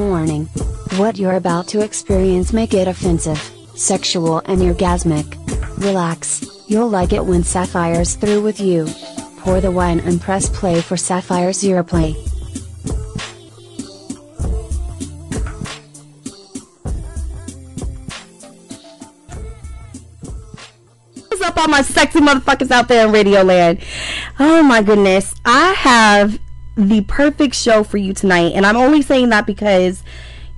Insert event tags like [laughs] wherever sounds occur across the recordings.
Warning. What you're about to experience may get offensive, sexual and orgasmic. Relax, you'll like it when Sapphire's through with you. Pour the wine and press play for Sapphire's Earplay. What's up, all my sexy motherfuckers out there in Radio Land? Oh my goodness, I have the perfect show for you tonight, and I'm only saying that because,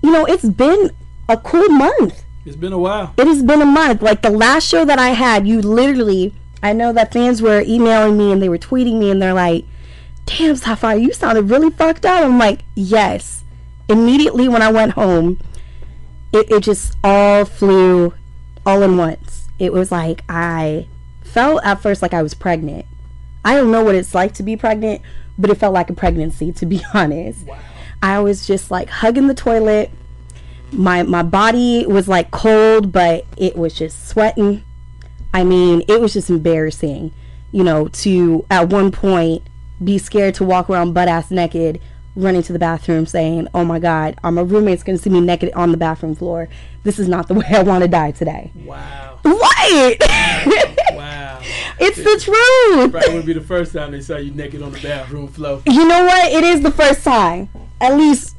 you know, it's been a cool month. It's been a while. It has been a month. Like the last show that I had, you literally, I know that fans were emailing me and they were tweeting me, and they're like, "Damn, Sapphire, you sounded really fucked up." I'm like, "Yes." Immediately when I went home, it, it just all flew all in once. It was like I felt at first like I was pregnant. I don't know what it's like to be pregnant, but it felt like a pregnancy to be [laughs] honest. I was just like hugging the toilet. My my body was like cold, but it was just sweating. I mean, it was just embarrassing, you know, to at one point be scared to walk around butt ass naked, running to the bathroom saying, "Oh my God, are my roommate's gonna see me naked on the bathroom floor. This is not the [laughs] way I want to die today." Wow. What? Wow. [laughs] it's the truth. Probably would be the first time they saw you naked on the bathroom floor. You know what? It is the first time. At least,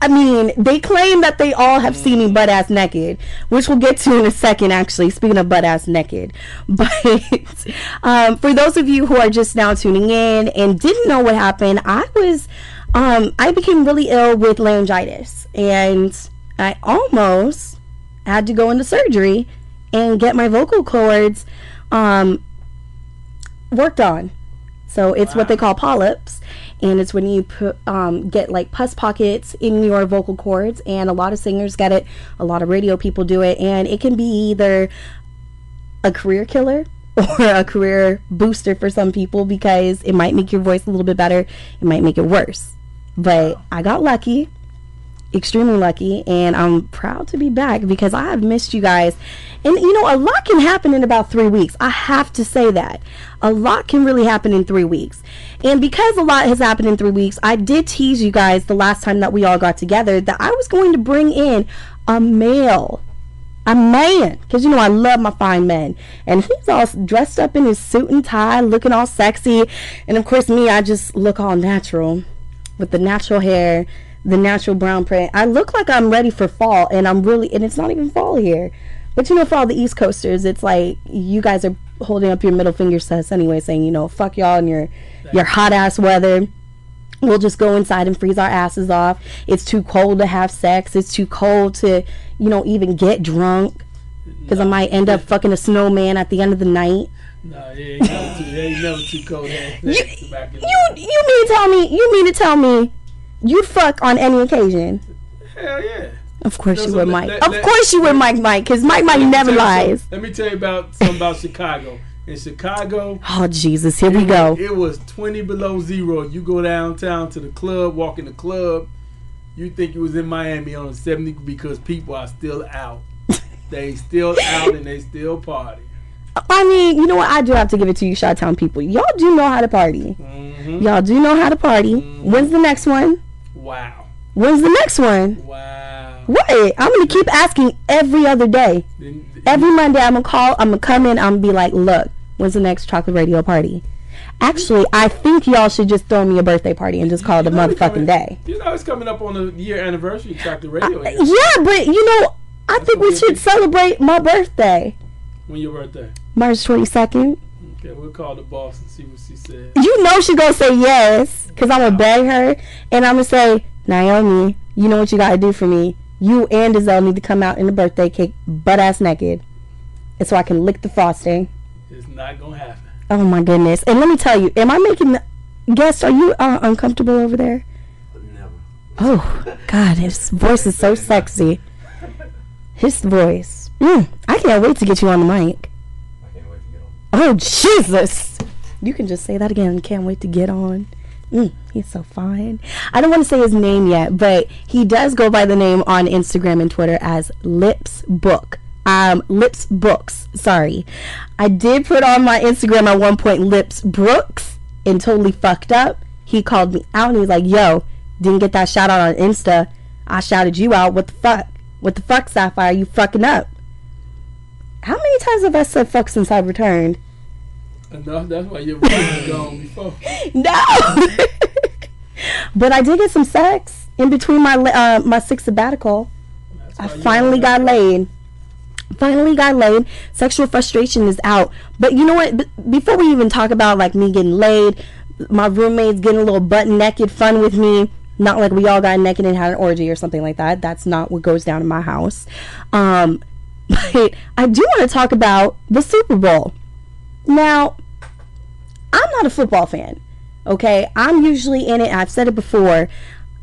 I mean, they claim that they all have seen me butt ass naked, which we'll get to in a second, actually, speaking of butt ass naked. [laughs] But um, for those of you who are just now tuning in and didn't know what happened, I was, um, I became really ill with laryngitis, and I almost had to go into surgery and get my vocal cords um, worked on. So it's what they call polyps, and it's when you put um, get like pus pockets in your vocal cords, and a lot of singers get it, a lot of radio people do it, and it can be either a career killer [laughs] or a career booster for some people because it might make your voice a little bit better, it might make it worse. But I got lucky extremely lucky and I'm proud to be back because I have missed you guys. And you know, a lot can happen in about three weeks. I have to say that. A lot can really happen in three weeks. And because a lot has happened in three weeks, I did tease you guys the last time that we all got together that I was going to bring in a male. A man, because you know I love my fine men, and he's all dressed up in his suit and tie, looking all sexy, and of course me, I just look all natural, with the natural hair, the natural brown print. I look like I'm ready for fall, and I'm really, and it's not even fall here. But you know, for all the East Coasters, it's like you guys are holding up your middle fingers to us anyway, saying, you know, fuck y'all and your your hot ass weather. We'll just go inside and freeze our asses off. It's too cold to have sex. It's too cold to, you know, even get drunk. Because I might end up [laughs] fucking a snowman at the end of the night. No, yeah, ain't never too, ain't never too cold. You, sex back in the you, you mean to tell me? You mean to tell me you'd fuck on any occasion? Hell yeah. Of course No, you so would, Mike. let- of course you would, Mike. Mike, because Mike, Mike never lies. Let me tell you about something about Chicago. In Chicago, Oh Jesus, here we go. was- It was 20 below zero. You go downtown to the club, walk in the club, you think you was in Miami on a 70 because people are still out. [laughs] they still out and they still party. I mean, you know what? I do have to give it to you, Chi-Town people. Y'all do know how to party. hmm Y'all do know how to party. When's the next one? Wow. When's the next one? Wow. What? I'm gonna keep asking every other day. Every Monday, I'm gonna call. I'm gonna come in. I'm gonna be like, look, when's the next chocolate radio party? Actually, I think y'all should just throw me a birthday party and just call it a You motherfucking coming- day. You know it's coming up on the year anniversary of Chocolate Radio. here. Yeah, but you know, I think we should celebrate my birthday, When your birthday? March 22nd. Okay, we'll call the boss and see what she says. You know she gonna say yes, cause I'm gonna beg her, and I'm gonna say, Naomi, you know what you gotta do for me. You and Giselle need to come out in the birthday cake, butt ass naked, and so I can lick the frosting. It's not gonna happen. Oh my goodness! And let me tell you, am I making the guest? Are you uh, uncomfortable over there? Never. Oh God, his [laughs] voice is so sexy. His voice. Mm, I can't wait to get you on the mic. Oh Jesus! You can just say that again. Can't wait to get on. Mm, he's so fine. I don't want to say his name yet, but he does go by the name on Instagram and Twitter as Lips Book. Um, Lips Books. Sorry, I did put on my Instagram at one point Lips Brooks and totally fucked up. He called me out and he's like, "Yo, didn't get that shout out on Insta. I shouted you out. What the fuck? What the fuck, Sapphire? You fucking up. How many times have I said fuck since I returned? Enough. That's why you're really gone [laughs] before. No. but I did get some sex in between my uh, my sixth sabbatical. I finally got laid. Finally got laid. Sexual frustration is out. But you know what? B- before we even talk about like me getting laid, my roommates getting a little butt naked fun with me. Not like we all got naked and had an orgy or something like that. That's not what goes down in my house. Um, [laughs] but I do want to talk about the Super Bowl. Now, I'm not a football fan. Okay, I'm usually in it. I've said it before.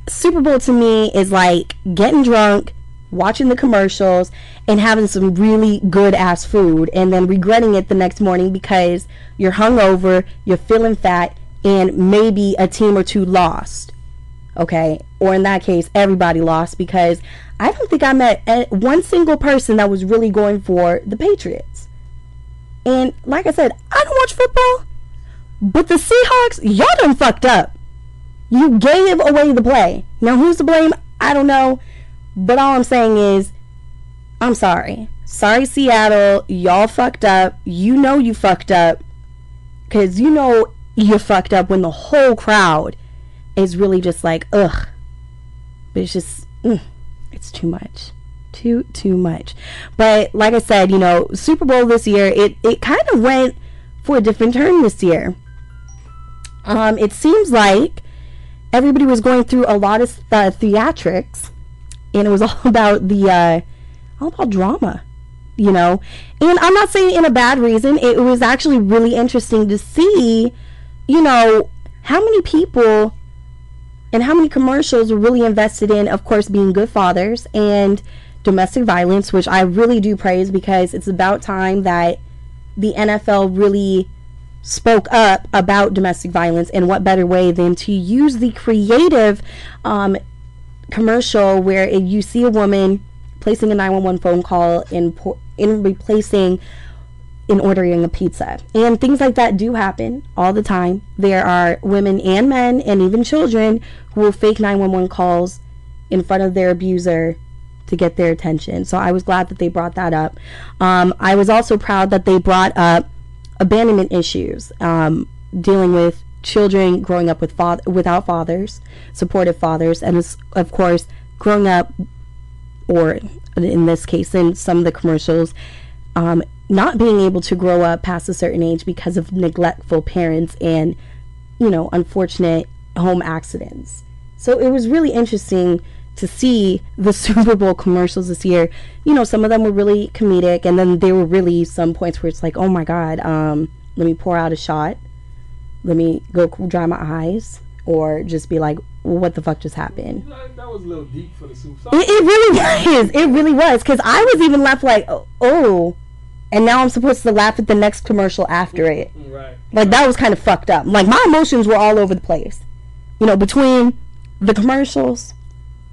Super Bowl to me is like getting drunk, watching the commercials, and having some really good ass food, and then regretting it the next morning because you're hungover, you're feeling fat, and maybe a team or two lost. Okay, or in that case, everybody lost because I don't think I met one single person that was really going for the Patriots. And like I said, I don't watch football, but the Seahawks, y'all done fucked up. You gave away the play. Now, who's to blame? I don't know. But all I'm saying is, I'm sorry. Sorry, Seattle. Y'all fucked up. You know you fucked up. Because you know you fucked up when the whole crowd is really just like, ugh. But it's just, mm, it's too much. Too, too much. But like I said, you know, Super Bowl this year, it, it kind of went for a different turn this year. Um, it seems like everybody was going through a lot of uh, theatrics, and it was [laughs] all about the uh, all about drama, you know. And I'm not saying in a bad reason. It was actually really interesting to see, you know, how many people and how many commercials were really invested in, of course, being good fathers and domestic violence, which I really do praise because it's about time that the NFL really spoke up about domestic violence and what better way than to use the creative um, commercial where you see a woman placing a 911 phone call in por- in replacing in ordering a pizza. And things like that do happen all the time. There are women and men and even children who will fake 911 calls in front of their abuser to get their attention. So i was glad that they brought that up. Um, i was also proud that they brought up abandonment issues, um, dealing with children growing up with father without fathers, supportive fathers, and of course growing up, or in this case, in some of the commercials, um, not being able to grow up past a certain age because of neglectful parents and you know unfortunate home accidents. So it was really interesting to see the [laughs] Super Bowl commercials this year. You know, some of them were really comedic, and then there were really some points where it's like, oh my god, um, let me pour out a shot, let me go dry my eyes, or just be like, what the fuck just happened? That, was a little deep for the Super Bowl. It, it really [laughs] was. It really was because I was even left like, oh, oh, and now I'm supposed to laugh at the next commercial after it. Right. Like that was kind of fucked up. Like my emotions were all over the place. You know, between the commercials,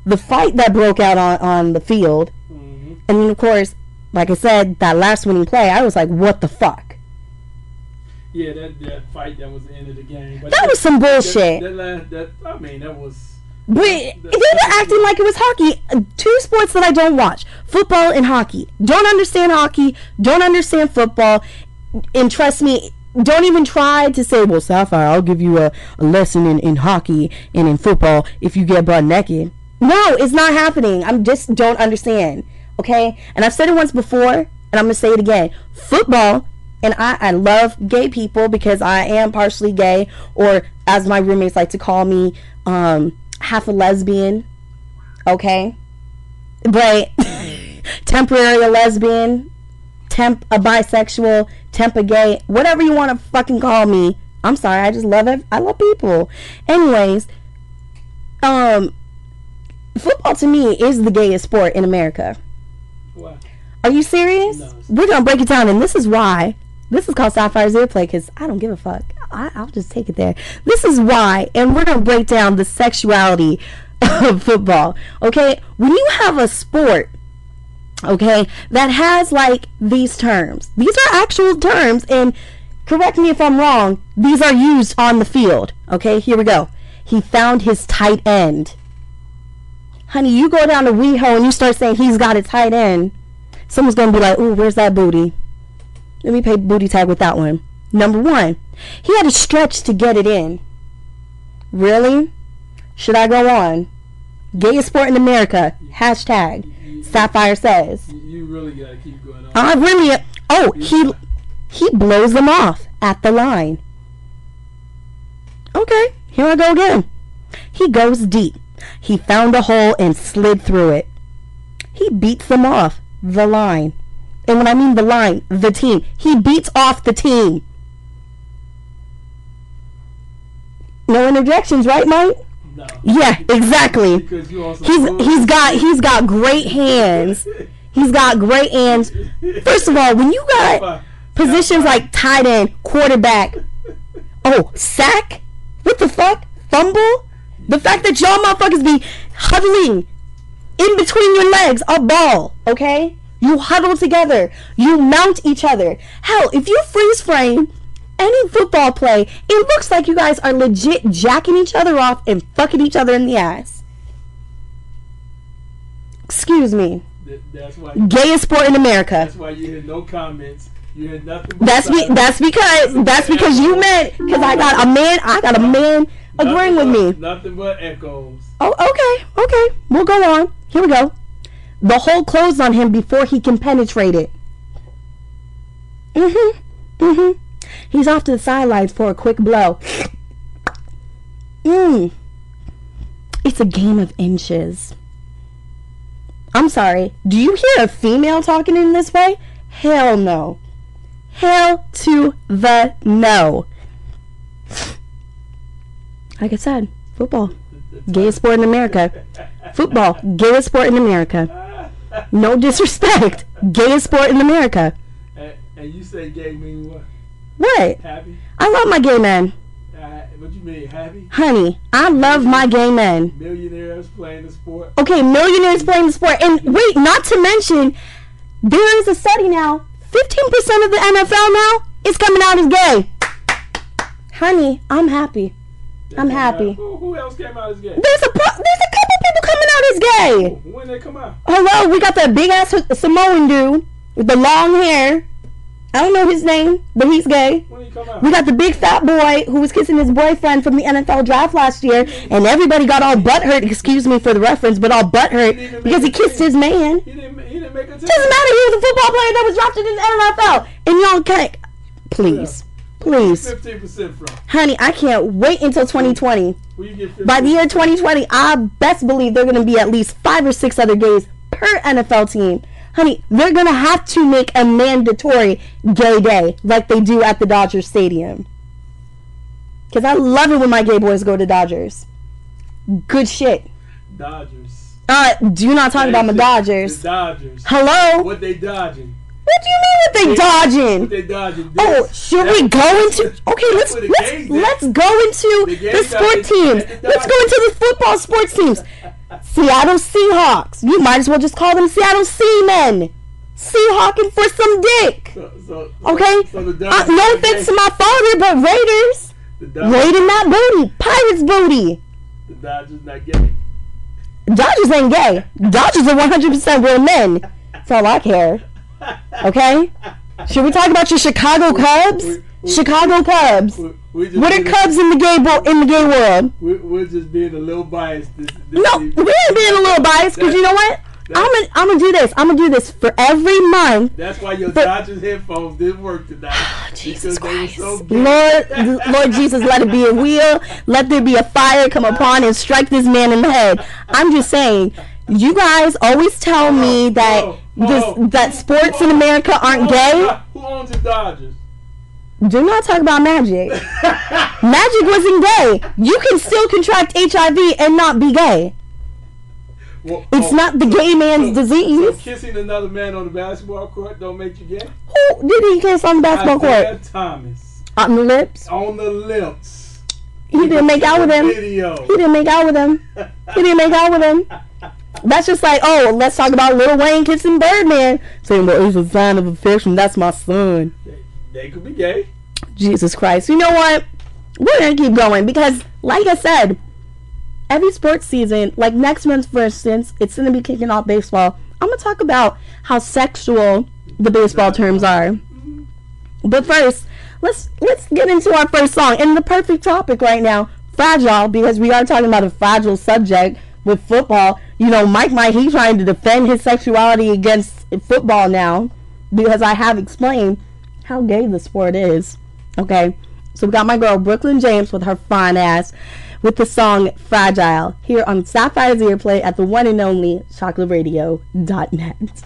the fight that broke out on, on the field, hmm and then of course, like I said, that last winning play, I was like, what the fuck? Yeah, that, that fight that was the end of the game. But That was some bullshit. That, that, last, that I mean, that was. But they were acting like it was hockey. Two sports that I don't watch: football and hockey. Don't understand hockey. Don't understand football. And trust me, don't even try to say, "Well, Sapphire, I'll give you a, a lesson in, in hockey and in football if you get butt naked." No, it's not happening. I'm just don't understand. Okay, and I've said it once before, and I'm gonna say it again. Football and I, I love gay people because I am partially gay, or as my roommates like to call me, um, half a lesbian. Okay, but [laughs] temporary a lesbian, temp a bisexual, temp a gay, whatever you want to fucking call me. I'm sorry, I just love it. I love people. Anyways, um, football to me is the gayest sport in America. Wow. Are you serious? No. We're gonna break it down, and this is why. This is called Sapphire's Earplay because I don't give a fuck. I, I'll just take it there. This is why, and we're gonna break down the sexuality [laughs] of football. Okay, when you have a sport, okay, that has like these terms. These are actual terms, and correct me if I'm wrong. These are used on the field. Okay, here we go. He found his tight end. Honey, you go down to WeHo and you start saying he's got it tight end, someone's gonna be like, "Ooh, where's that booty?" Let me pay booty tag with that one. Number one, he had to stretch to get it in. Really? Should I go on? Gayest sport in America. Hashtag. Sapphire says. You, you really gotta keep going on. I really. Oh, he he blows them off at the line. Okay, here I go again. He goes deep. He found a hole and slid through it. He beats them off the line. And when I mean the line, the team. He beats off the team. No interjections, right, Mike? No. Yeah, exactly. [laughs] He's he's got he's got great hands. He's got great hands. First of all, when you got positions like tight end, quarterback, oh sack, what the fuck, fumble, the fact that y'all motherfuckers be huddling in between your legs a ball, okay? You huddle together, you mount each other. Hell, if you freeze frame any football play, it looks like you guys are legit jacking each other off and fucking each other in the ass. Excuse me. Th- That's why. Gayest sport in America. That's why you had no comments. You had nothing. That's be, that's because that's because you meant because I got a man I got a man agreeing with me. Nothing but echoes. Oh, okay, okay. We'll go on. Here we go. The hole closed on him before he can penetrate it. Mm-hmm. Mm-hmm. He's off to the sidelines for a quick blow. Mmm. It's a game of inches. I'm sorry. Do you hear a female talking in this way? Hell no. Hell to the no. Like I said, football. Gayest sport in America. Football. Gayest sport in America. No disrespect. Gayest sport in America. And, and you say gay mean what? What? Happy? I love my gay men. Uh, what you mean happy? Honey, I love my gay men. Millionaires playing the sport. Okay, millionaires playing the sport. And wait, not to mention, there is a study now. 15% of the NFL now is coming out as gay. Honey, I'm happy. I'm happy. Who, who else came out as gay? There's a there's a couple people coming out as gay. When they come out? Hello, we got that big ass Samoan dude with the long hair. I don't know his name, but he's gay. When he come out? We got the big fat boy who was kissing his boyfriend from the NFL draft last year, and everybody got all butthurt. Excuse me for the reference, but all butthurt because he kissed his man. He didn't. He didn't make a team. Doesn't matter. He was a football player that was drafted in the NFL, and y'all can't. Please, please, Fifteen percent from. honey, I can't wait until 2020. Where you get 15 By the year 2020, I best believe there are going to be at least five or six other gays per NFL team. Honey, they're going to have to make a mandatory gay day like they do at the Dodgers Stadium. Because I love it when my gay boys go to Dodgers. Good shit. Dodgers. Uh, do not talk about my The Dodgers. Dodgers. Hello? What they dodging? Do you mean what they What dodging? they dodging? Oh, should we go into? Okay, let's let's let's go into The the sport teams. [laughs] Let's go into the football sports teams. Seattle Seahawks. You might as well just call them Seattle Seamen. Seahawking for some dick. So, so, Okay. So the Uh, no offense to my father, but Raiders raiding that booty. Pirates booty. the Dodgers not gay. Dodgers ain't gay. Dodgers are 100% real men. That's all I care. Okay. Should we talk about your Chicago Cubs? Chicago Cubs. We, we What are Cubs in the gay bo- in the gay world? We, we're just being a little biased. This, this No, we ain't being a little biased because you know what? I'm gonna I'm gonna do this. I'm gonna do this for every month. That's why your But- Dodgers headphones didn't work tonight. Ah, Jesus because they were Christ, so. Lord, Lord Jesus, let it be a wheel. Let there be a fire come upon and strike this man in the head. I'm just saying. You guys always tell me that Oh, this oh, that sports in America aren't gay. Who owns the Dodgers? Do not talk about magic. [laughs] Magic wasn't gay. You can still contract HIV and not be gay. Well, It's oh, not the gay man's So disease. kissing another man on the basketball court don't make you gay? Who did he kiss on the basketball court? Isiah Thomas On the lips. on the lips. He didn't make out with him. Video. He didn't make out with him. He didn't make out with him. [laughs] That's just like, oh, let's talk about Lil Wayne kissing Birdman. Saying, well, it's a sign of affection. That's my son. They could be gay. Jesus Christ. You know what? We're going to keep going because, like I said, every sports season, like next month, for instance, it's going to be kicking off baseball. I'm going to talk about how sexual the baseball terms are. But first, let's let's get into our first song and the perfect topic right now, fragile, because we are talking about a fragile subject with football. You know, Mike Mike he's trying to defend his sexuality against football now because I have explained how gay the sport is. Okay. So we got my girl Brooklyn James with her fine ass with the song Fragile here on Sapphire's Earplay at the one and only chocolateradio.net.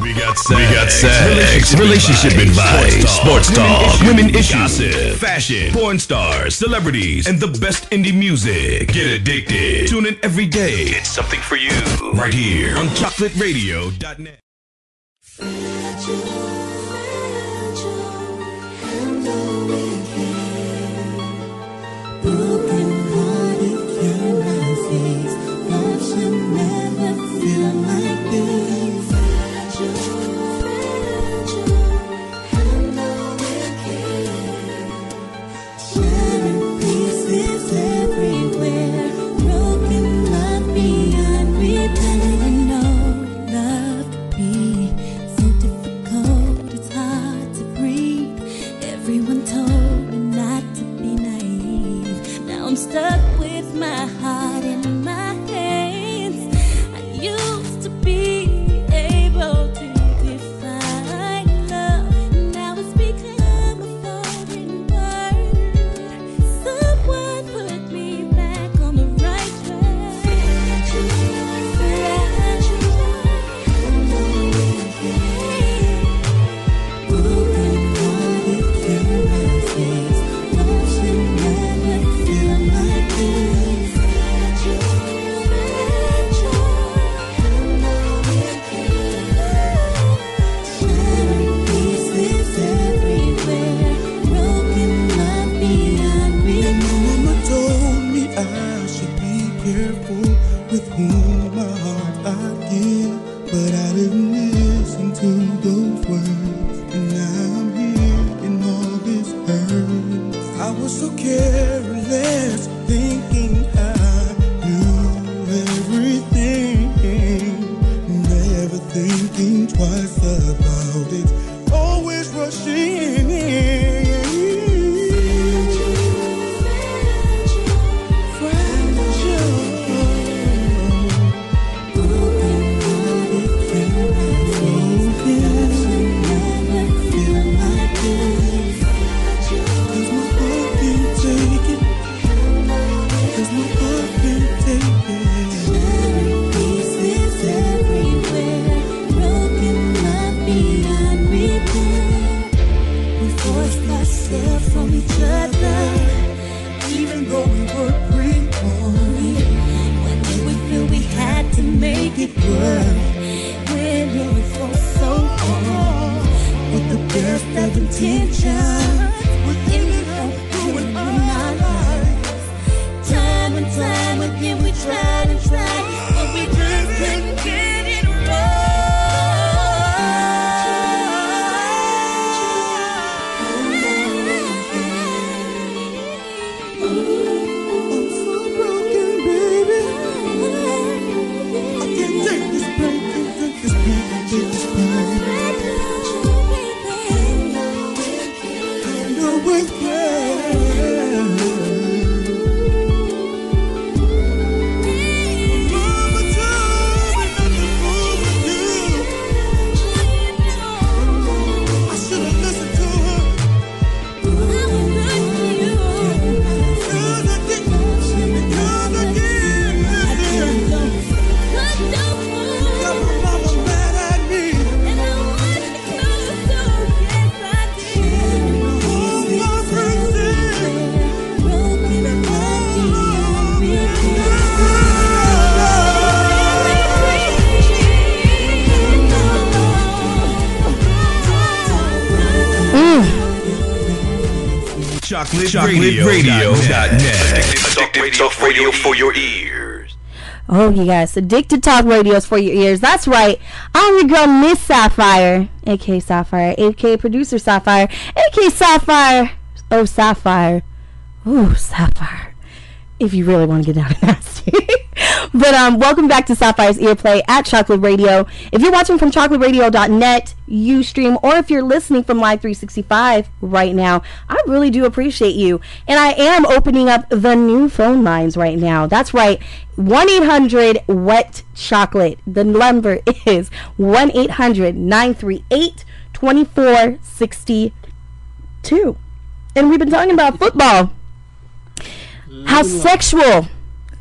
We got sex, we got sex, relationship advice, sports talk, women issues, gossip, fashion, porn stars, celebrities, and the best indie music. Get addicted. Tune in every day. It's something for you. Right here on chocolateradio.net. Addicted Talk Radio for your ears. Oh, you guys, Addicted Talk Radios for your ears. That's right. I'm your girl, Miss Sapphire, aka Sapphire, aka producer Sapphire, aka Sapphire. Oh, Sapphire. Ooh, Sapphire. If you really want to get down and nasty. But um, welcome back to Sapphire's Earplay at Chocolate Radio. If you're watching from chocolateradio.net, Ustream, or if you're listening from Live 365 right now, I really do appreciate you. And I am opening up the new phone lines right now. That's right, 1 800 Wet Chocolate. The number is 1 800 938 2462. And we've been talking about football. How sexual,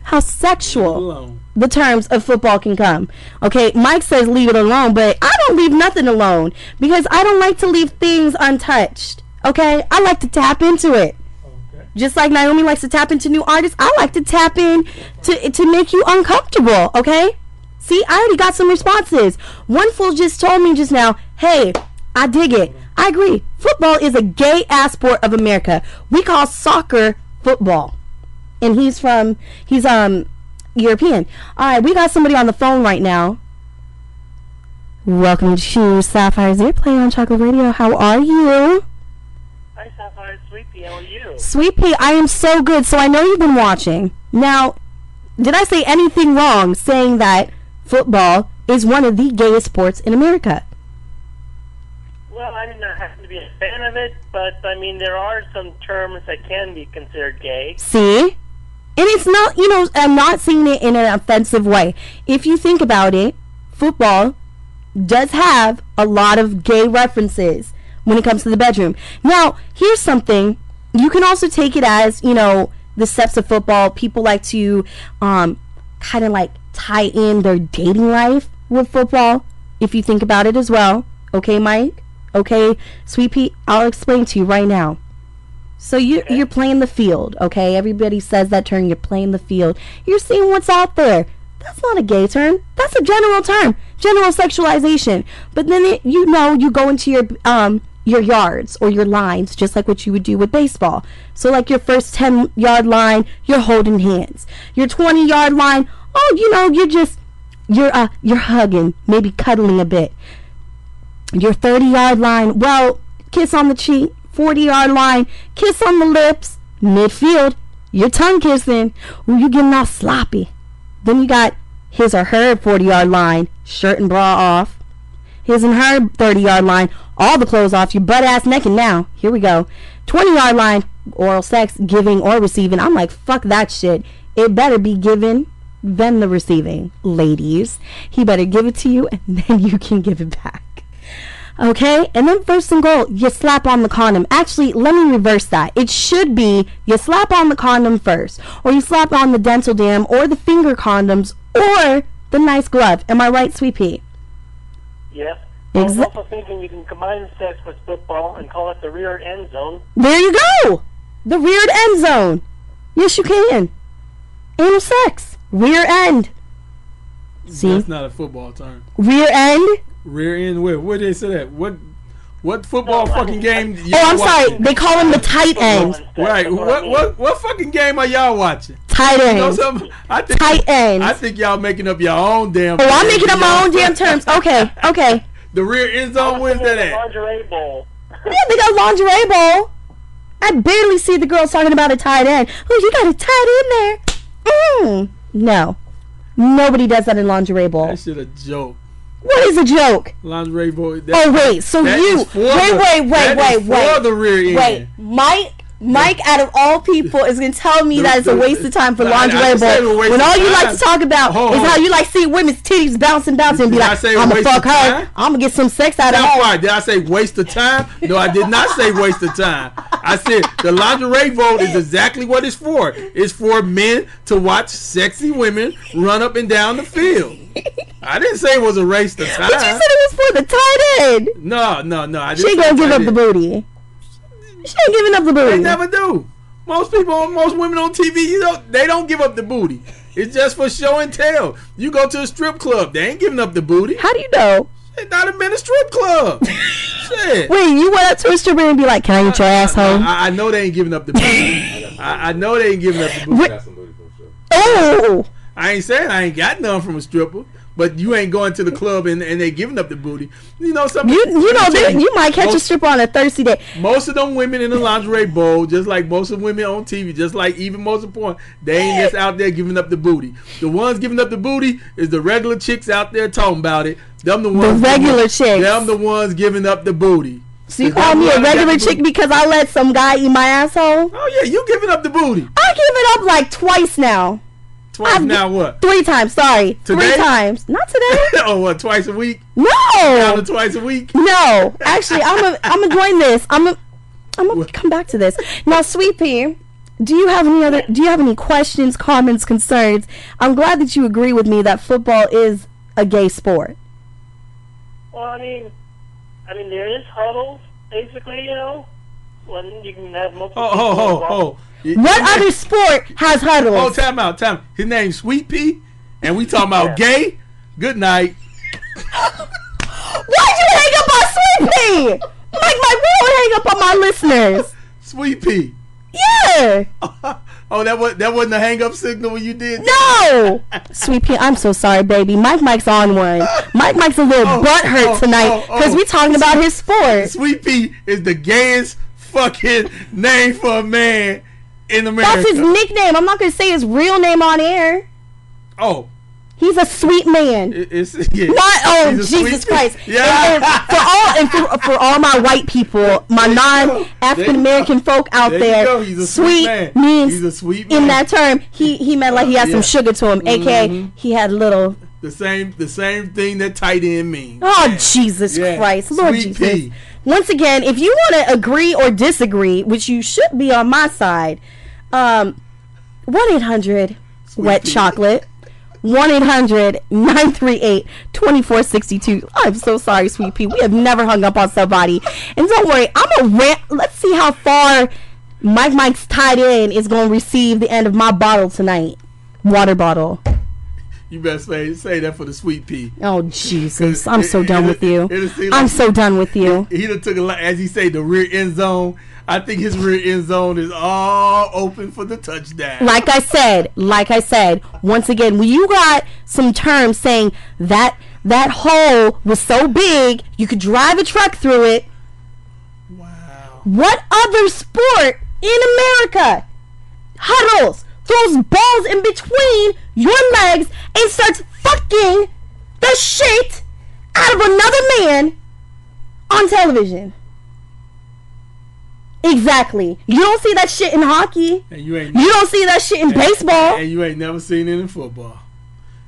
how sexual the terms of football can come. Okay, Mike says leave it alone, but I don't leave nothing alone because I don't like to leave things untouched. Okay, I like to tap into it. Just like Naomi likes to tap into new artists, I like to tap in to to make you uncomfortable. Okay, see, I already got some responses. One fool just told me just now, "Hey, I dig it. I agree. Football is a gay ass sport of America. We call soccer football." And he's from he's um European. All right, we got somebody on the phone right now. Welcome to Sapphire's Earplay on Chocolate Radio. How are you? Hi, Sapphire Sweetie. How are you? Sweet Pea, I am so good. So I know you've been watching. Now, did I say anything wrong saying that football is one of the gayest sports in America? Well, I do not happen to be a fan of it, but I mean, there are some terms that can be considered gay. See? And it's not, you know, I'm not saying it in an offensive way. If you think about it, football does have a lot of gay references when it comes to the bedroom. Now, here's something you can also take it as, you know, the steps of football. People like to um, kind of like tie in their dating life with football, if you think about it as well. Okay, Mike? Okay, Sweet Pea, I'll explain to you right now. So you you're playing the field, okay? Everybody says that term. You're playing the field. You're seeing what's out there. That's not a gay term. That's a general term, general sexualization. But then it, you know you go into your um your yards or your lines, just like what you would do with baseball. So like your first ten yard line, you're holding hands. Your twenty yard line, oh, you know, you're just you're uh you're hugging, maybe cuddling a bit. Your 30 yard line, well, kiss on the cheek. 40 yard line, kiss on the lips. Midfield, you're tongue kissing. Ooh, you getting all sloppy. Then you got his or her 40 yard line, shirt and bra off. His and her 30 yard line, all the clothes off, your butt ass naked now. Here we go. 20 yard line, oral sex, giving or receiving. I'm like, fuck that shit. It better be given than the receiving. Ladies, he better give it to you and then [laughs] you can give it back. Okay, and then first and goal, you slap on the condom. Actually, let me reverse that. It should be you slap on the condom first, or you slap on the dental dam, or the finger condoms, or the nice glove. Am I right, Sweet Pea? Yes. I was Exa- also thinking you can combine sex with football and call it the rear end zone. There you go. The rear end zone. Yes, you can. Anal sex. Rear end. See? That's not a football term. Rear end. Rear end. Where? Where did they say that? What? What football No, fucking game? I- y'all Oh, I'm sorry. They call him the tight end. Right. What What? What? What fucking game are y'all watching? Tight You know something? I think. Tight end. I think y'all making up your own damn. Oh, I'm terms. making up my own damn terms. [laughs] Okay, okay. The rear end zone. Where's that The at? lingerie bowl. Yeah, they got lingerie bowl. I barely see the girls talking about a tight end. Oh, you got a tight end there. Mm. No. Nobody does that in lingerie bowl. That shit a joke. What is a joke? Lingerie boy. Oh wait, so you wait, the- wait, wait, that wait, is wait, For the rear end. wait. Mike, Mike, out of all people, is gonna tell me that it's a waste of time for lingerie didn't say it was a bowl waste when all you like to talk about is how you like see women's titties bouncing, bouncing, and be like, I'm gonna waste fuck her. I'm gonna get some sex out of her. right. Did I say waste of time? No, I did not say waste of time. I said the lingerie vote is exactly what it's for. It's for men to watch sexy women run up and down the field. I didn't say it was a waste of time. But you said it was for the tight end. no, no, no. I She didn't ain't gonna give up the booty. She ain't giving up the booty. They never do. Most people, most women on TV, you don't. They don't give up the booty. It's just for show and tell. You go to a strip club, they ain't giving up the booty. How do you know? They not been a strip club. [laughs] Shit. Wait, you went up to a stripper and be like, "Can I get your uh, asshole?" Uh, I, I know they ain't giving up the booty. I, I know they ain't giving up the booty. Got some booty from sure. Oh, I ain't saying I ain't got none from a stripper, But you ain't going to the club and, and they giving up the booty. You know something. You you know Let me tell they, you might catch a stripper on a thirsty day. most of them women in the lingerie bowl, just like most of women on TV, just like even most of porn, they ain't just out there giving up the booty. The ones giving up the booty is the regular chicks out there talking about it. Them the ones regular giving, chicks. Them the ones giving up the booty. So you call me a regular chick because I let some guy eat my asshole? Oh yeah, you giving up the booty I give it up like twice now. Twice I've- now. What? Three times, sorry. Today? Three times. Not today. [laughs] oh, what? Twice a week? Down to no. twice a week? No. Actually, I'm a, I'm enjoying this. I'm a, I'm gonna come back to this. Now, Sweet Pea, do you have any other do you have any questions, comments, concerns? I'm glad that you agree with me that football is a gay sport. Well, I mean, I mean, there is huddles, basically, you know, when you can have multiple. Oh, oh people oh, oh, oh. What other sport has huddles? Oh, time out, time. His name's Sweet Pea, and we talking about gay. Good night. Why'd you hang up on Sweet Pea? Mike, Mike, we don't hang up on my listeners. Sweet Pea. Yeah. [laughs] Oh, that was that wasn't a hang up signal when you did. No! Sweet Pea, I'm so sorry, baby. Mike Mike's on one. Mike Mike's a little Oh, butt hurt oh, tonight oh, because oh. we talking about his sport. Sweet Pea is the gayest fucking name for a man in America. That's his nickname. I'm not gonna say his real name on air. oh, He's a sweet man. it- it's yeah. Not oh He's Jesus Christ! Yeah. And, and for all and for, for all my white people, my There you go. non African American folk out There there. He's a sweet, sweet man. means He's a sweet man. in that term he he meant like he had Yeah. some sugar to him, aka Mhm. he had little. the same the same thing that tight end means. Oh Yeah. Jesus Yeah. Christ, Lord Sweet Jesus! pea. Once again, if you want to agree or disagree, which you should be on my side, um, one eight hundred wet chocolate. 1-800-938-2462. I'm so sorry, Sweet Pea. We have never hung up on somebody. And don't worry, I'm a rant. Let's see how far Mike Mike's tight end is going to receive the end of my bottle tonight. Water bottle. You best say say that for the Sweet Pea. Oh, Jesus. I'm so it- done it- with you. it'll I'm so done with you. He done took a lot, as he say, the rear end zone. I think his rear end zone is all open for the touchdown. like I said, like I said, once again, when you got some terms saying that that hole was so big you could drive a truck through it, wow. what other sport in America huddles, throws balls in between your legs, and starts fucking the shit out of another man on television? Exactly. You don't see that shit in hockey. And you ain't You don't see that shit in baseball. and you ain't never seen it in football.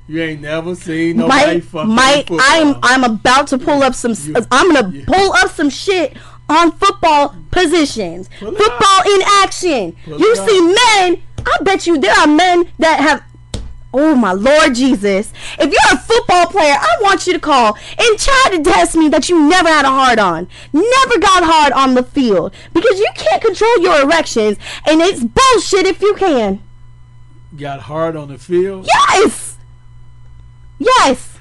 You ain't never seen nobody Mike, fucking Mike, in I'm. I'm about to pull up some. You- I'm gonna pull up some shit on football positions, Pull football in action. Pull you see men. I bet you there are men that have. Oh my Lord Jesus! If you're a football player, I want you to call and try to test me that you never had a hard on, never got hard on the field because you can't control your erections, and it's bullshit if you can. got hard on the field. Yes, yes.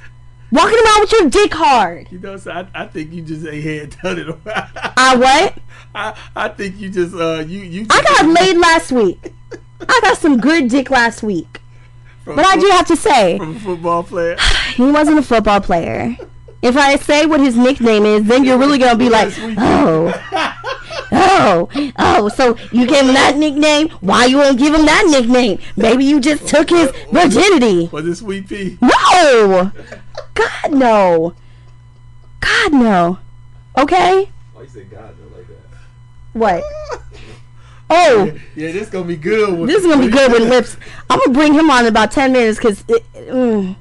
Walking around with your dick hard. You know, so I, I think you just ain't had done it. I what? [laughs] I, I think you just uh you you. I got laid last week. [laughs] I got some good dick last week. from, But I do have to say, from a football player. [sighs] he wasn't a football player. If I say what his nickname is, then you're really gonna be like, oh, oh, oh. So you gave him that nickname? Why you won't give him that nickname? Maybe you just took his virginity. Was it Sweet Pea? No, God no, God no. Okay, Why you say God though like that? what? [laughs] Oh. Yeah, this is gonna be good. With, This is gonna be good with lips. [laughs] I'm gonna bring him on in about ten minutes because mm,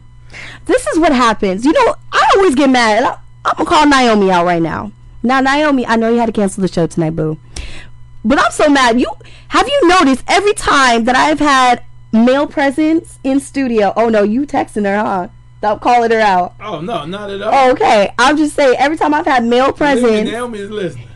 this is what happens. You know, I always get mad. and I, I'm gonna call Naomi out right now. Now, Naomi, I know you had to cancel the show tonight, boo. But I'm so mad. You have you noticed every time that I've had male presence in studio? Oh no, you texting her, huh? Stop calling her out. Oh no, not at all. Oh, okay, I'm just saying. Every time I've had male presence, Naomi is listening.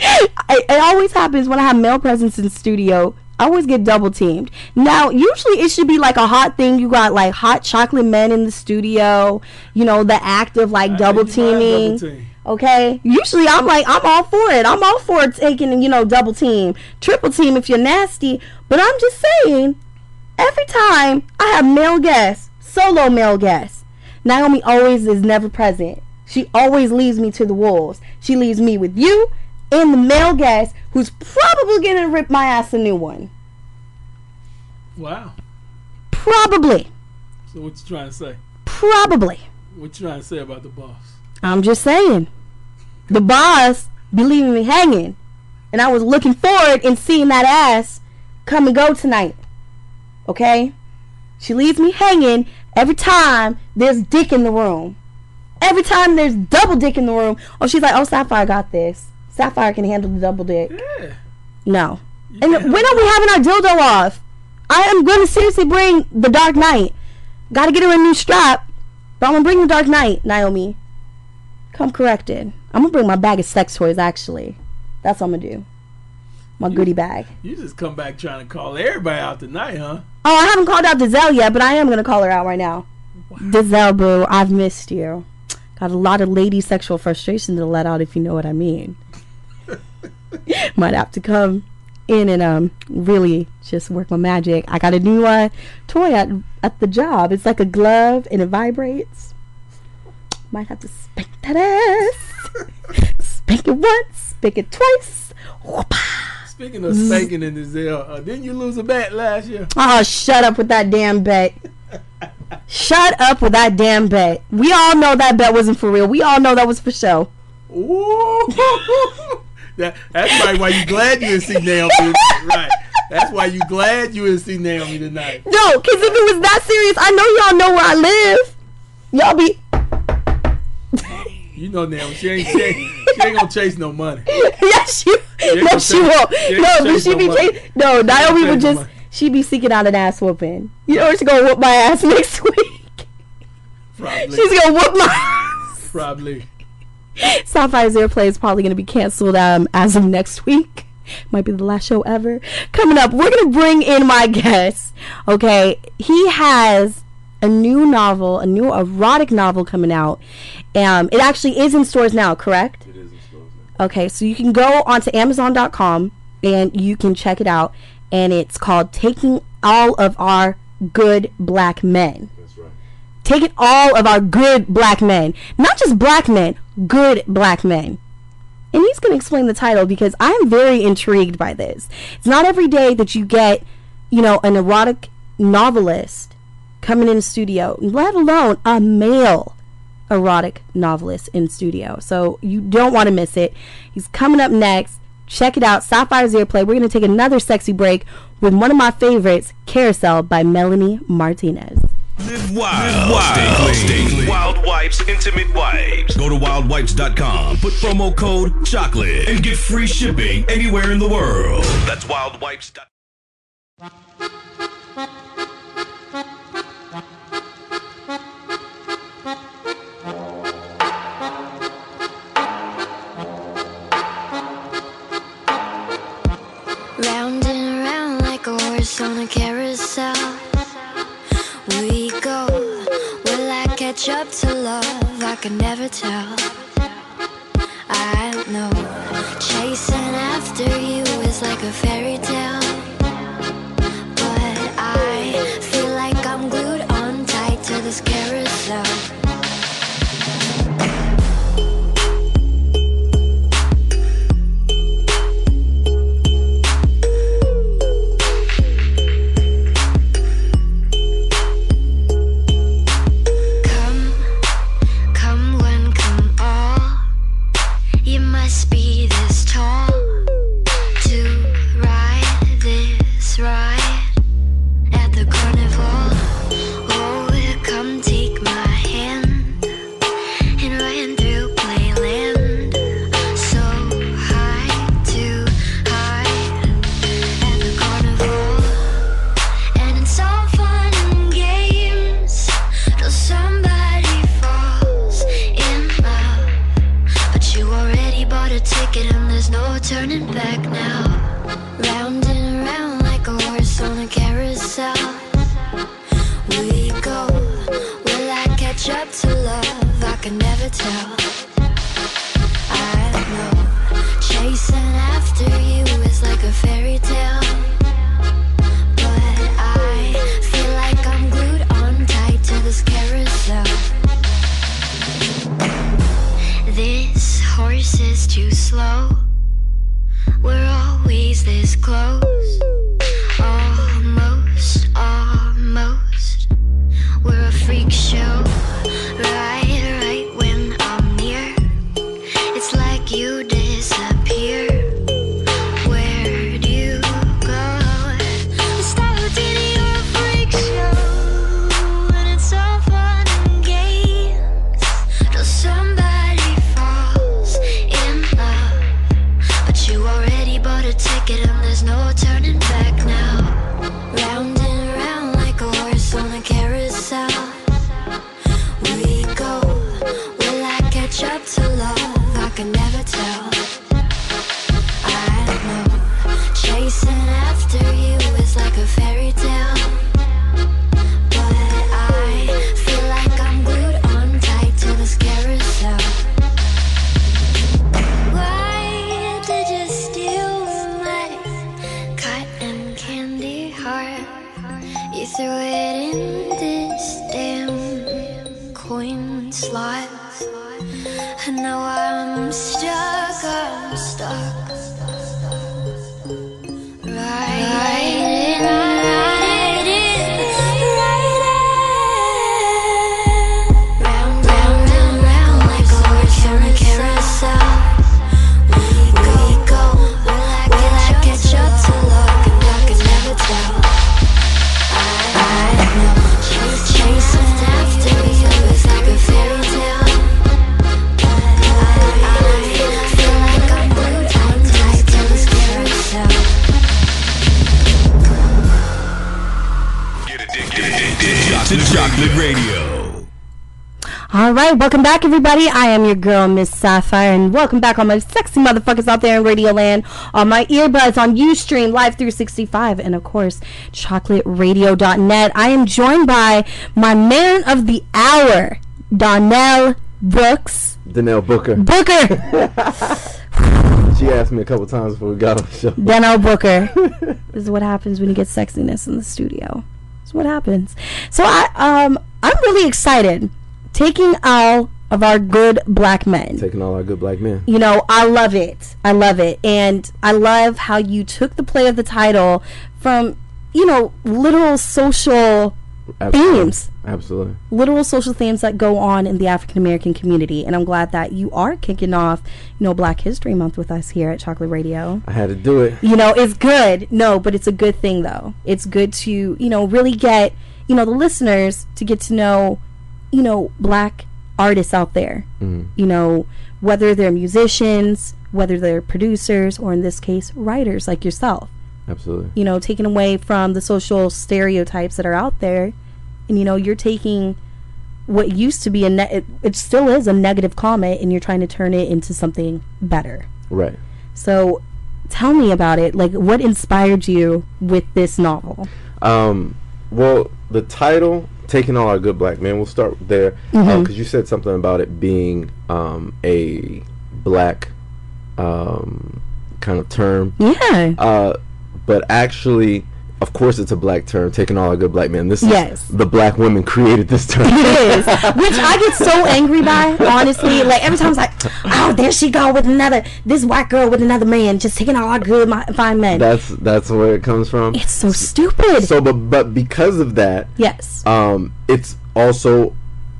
[laughs] it, it always happens when I have male presence in studio. I always get double teamed. Now, usually it should be like a hot thing. You got like hot chocolate men in the studio. You know, the act of like I double think you might teaming. double team. Okay. Usually I'm like I'm all for it. I'm all for taking you know double team, triple team if you're nasty. But I'm just saying, every time I have male guests, solo male guests, Naomi always is never present. She always leaves me to the wolves. She leaves me with you and the male guest who's probably gonna rip my ass a new one. Wow. Probably. So what you trying to say? Probably. What you trying to say about the boss? I'm just saying. The boss be leaving me hanging. And I was looking forward in seeing that ass come and go tonight. Okay? She leaves me hanging every time there's dick in the room. Every time there's double dick in the room. Oh, she's like, oh, Sapphire got this. Sapphire can handle the double dick. Yeah. No. And when are we having our dildo off? I am going to seriously bring the Dark Knight. Got to get her a new strap. But I'm going to bring the Dark Knight, Naomi. Come corrected. I'm going to bring my bag of sex toys, actually. That's what I'm going to do. My goodie bag. You just come back trying to call everybody out tonight, huh? Oh, I haven't called out Dizelle yet, but I am going to call her out right now. Dizelle, boo, I've missed you. Got a lot of lady sexual frustration to let out, if you know what I mean. [laughs] Might have to come in and um really just work my magic. I got a new uh, toy at at the job. It's like a glove and it vibrates. Might have to spank that ass. [laughs] spank it once, spank it twice. Speaking of spanking in the Zell, uh, didn't you lose a bet last year? Oh, shut up with that damn bet. Shut up with that damn bet. We all know that bet wasn't for real. We all know that was for show. [laughs] That, that's probably why you glad you didn't see Naomi. right. That's why you glad you didn't see Naomi tonight. No, because if it was that serious, I know y'all know where I live. Y'all be. You know Naomi, she ain't, she ain't, she ain't gonna chase no money. [laughs] yes, she. ain't No, she chase- won't. she No, but she no be. money. chas- No, Naomi would just. She be seeking out an ass whooping. You know she's gonna whoop my ass [laughs] next week. Probably. She's gonna whoop my. Ass. Probably. Sapphire's Earplay is probably going to be canceled um, as of next week. Might be the last show ever. Coming up, we're going to bring in my guest. Okay, he has a new novel, a new erotic novel coming out. Um, it actually is in stores now, correct? It is exposed now. Okay, so you can go onto Amazon.com and you can check it out. And it's called Taking All of Our Good Black Men That's right. taking all of our good black men, not just black men, good black men. And he's going to explain the title because I am very intrigued by this. It's not every day that you get, you know, an erotic novelist coming in studio, let alone a male erotic novelist in studio. So you don't want to miss it. He's coming up next. Check it out, Sapphire's Earplay. We're going to take another sexy break with one of my favorites, Carousel by Melanie Martinez. Live wild. Live wild. Stay clean. Wild Wipes Intimate Wipes. Go to wildwipes.com. Put promo code chocolate and get free shipping anywhere in the world. That's wildwipes.com. Round and around like a horse on a Will up to love? I can never tell. I know. Chasing after you is like a fairy tale. tell. I know chasing after you is like a. But I feel like I'm glued on to this carousel. This horse is too slow. We're always this close. Welcome back, everybody. I am your girl, Miss Sapphire, and welcome back, all my sexy motherfuckers out there in Radio Land, on my earbuds, on UStream, Live 365, and of course, chocolateradio.net. I am joined by my man of the hour, Dannell Brooks. Dannell Booker. Booker! [laughs] She asked me a couple times before we got on the show. Dannell Booker. [laughs] this is what happens when you get sexiness in the studio. This is what happens. So I um I'm really excited. Taking all of our good black men. Taking all our good black men. you know, I love it. I love it. And I love how you took the play of the title from, you know, literal social Absolutely. themes. Absolutely. Literal social themes that go on in the African American community. And I'm glad that you are kicking off, you know, Black History Month with us here at Chocolate Radio. I had to do it. You know, it's good. No, but it's a good thing though. It's good to, you know, really get, you know, the listeners to get to know, you know, black artists out there. Mhm. You know, whether they're musicians, whether they're producers, or in this case, writers like yourself. Absolutely. You know, taking away from the social stereotypes that are out there. And, you know, you're taking what used to be a, ne- it, it still is a negative comment, and you're trying to turn it into something better. Right. So tell me about it. Like, what inspired you with this novel? Um, well, the title, Taking All Our Good Black Men, we'll start there. Because Mhm. you said something about it being um, a black um, kind of term. Yeah. Uh, but actually, of course, it's a black term, Taking All Our Good Black Men. This Yes. is the black women created this term. It is, which I get so angry by. Honestly, like every time it's like, oh, there she go with another this white girl with another man, just taking all our good, my, fine men. That's that's where it comes from. it's so stupid. So, but but because of that, yes, um, it's also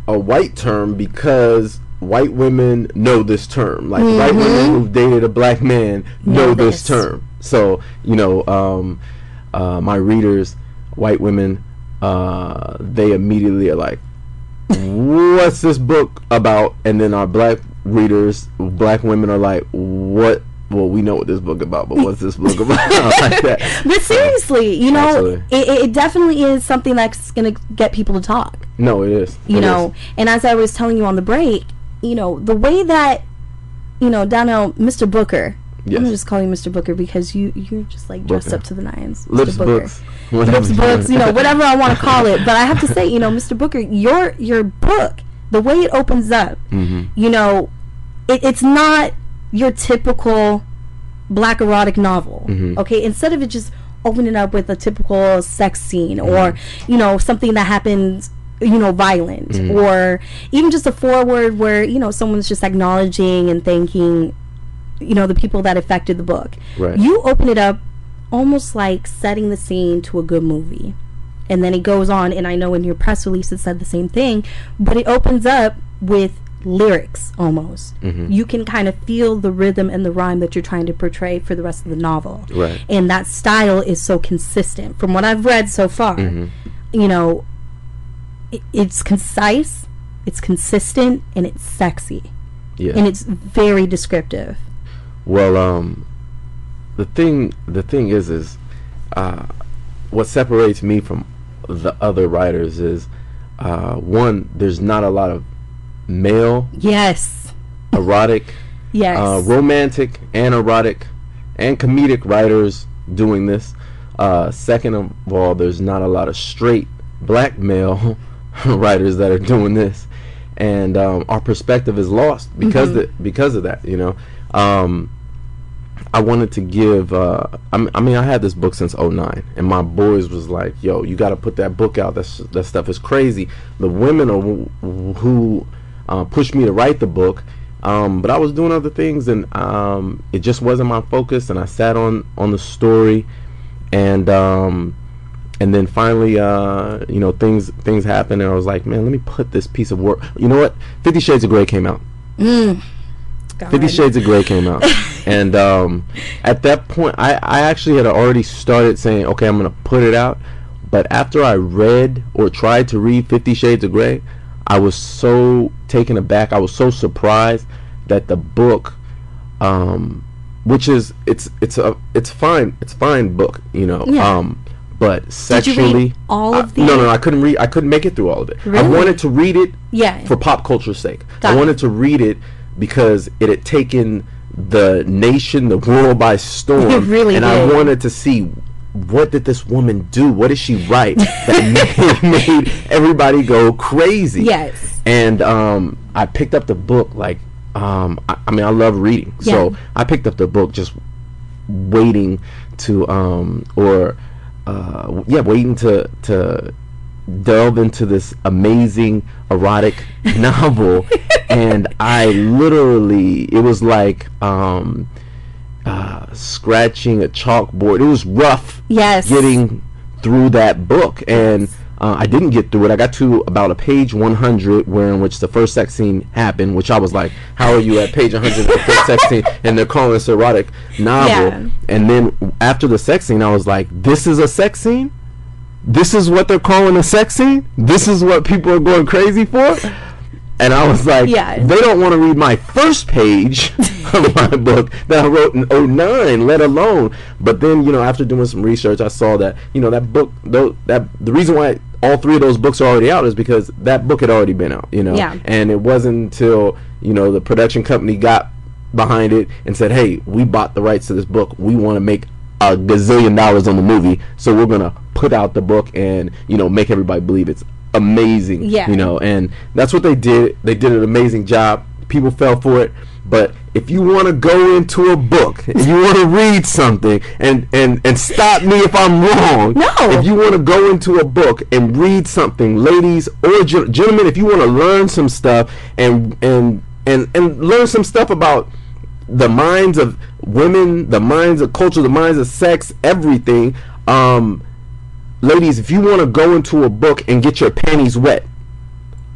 a white term because white women know this term. Like white women who've dated a black man know, Know this. this. term. So you know, um, uh, my readers, white women, uh, they immediately are like, "What's this book about?" And then our black readers, black women, are like, "What?" Well, we know what this book about, but what's this book about? [laughs] like that. but seriously, you know, it, it definitely is something that's gonna get people to talk. No, it is. you It know is. and as i was telling you on the break you know the way that you know dannell mr booker i'm gonna just call you mr booker because you you're just like dressed Booker. up to the nines Mr. lips, Booker. books, whatever. lips books you know [laughs] whatever i want to call it but i have to say you know mr booker your your book the way it opens up Mhm. you know it, it's not your typical black erotic novel Mhm. okay instead of it just opening up with a typical sex scene or Mm-hmm. you know something that happens you know violent Mhm. or even just a forward where you know someone's just acknowledging and thanking you know the people that affected the book Right. you open it up almost like setting the scene to a good movie and then it goes on and i know in your press release it said the same thing but it opens up with lyrics almost Mhm. you can kind of feel the rhythm and the rhyme that you're trying to portray for the rest of the novel Right. and that style is so consistent from what i've read so far Mhm. you know it, it's concise it's consistent and it's sexy Yeah. and it's very descriptive Well, um, the thing the thing is is uh, what separates me from the other writers is uh, one. There's not a lot of male yes erotic, yes uh, romantic, and erotic, and comedic writers doing this. Uh, second of all, there's not a lot of straight black male [laughs] writers that are doing this, and um, our perspective is lost because Mhm. the, because of that. You know, um, I wanted to give. Uh, I, mean, I had this book since '09, and my boys was like, "Yo, you got to put that book out. That's that stuff is crazy." The women are who, who uh, pushed me to write the book. Um, but I was doing other things, and um, it just wasn't my focus. And I sat on on the story, and um, and then finally, uh, you know, things things happened, and I was like, man, let me put this piece of work. You know what? Fifty Shades of Grey came out. Mm. Fifty Shades of Grey came out, [laughs] and um, at that point, I, I actually had already started saying, okay, I'm gonna put it out. But after I read or tried to read Fifty Shades of Grey, I was so taken aback. I was so surprised that the book, um, which is it's it's a it's fine it's fine book, you know. Yeah. Um, but sexually, read all I- of the? no, no, I couldn't read. I couldn't make it through all of it. I wanted to read it Yeah. for pop culture's sake. Got I it. wanted to read it because it had taken the nation, the world by storm. [laughs] It really and did. I wanted to see what did this woman do? What did she write that [laughs] made, made everybody go crazy? Yes. And um, I picked up the book like um, I, I mean I love reading, so I picked up the book just waiting to um or uh yeah waiting to to delve into this amazing erotic [laughs] novel and i literally it was like um uh scratching a chalkboard it was rough Yes. getting through that book and uh, I didn't get through it. I got to about a page 100 where in which the first sex scene happened, which I was like, "How are you at page 100 of the first sex scene?" And they're calling this erotic novel. Yeah. And then after the sex scene, I was like, "This is a sex scene. This is what they're calling a sex scene. This is what people are going crazy for." And I was like, Yeah. they don't want to read my first page [laughs] of my book that I wrote in 09, let alone. But then, you know, after doing some research, I saw that, you know, that book, though, that the reason why all three of those books are already out is because that book had already been out, you know. Yeah. And it wasn't until, you know, the production company got behind it and said, hey, we bought the rights to this book. We want to make a gazillion dollars on the movie, so we're gonna put out the book and you know make everybody believe it's amazing. Yeah. You know, and that's what they did. They did an amazing job. People fell for it. But if you want to go into a book, [laughs] and you want to read something, and, and, and stop me if I'm wrong. No. If you want to go into a book and read something, ladies or gen- gentlemen, if you want to learn some stuff and and and and learn some stuff about the minds of women, the minds of culture, the minds of sex, everything. Um, ladies, if you want to go into a book and get your panties wet,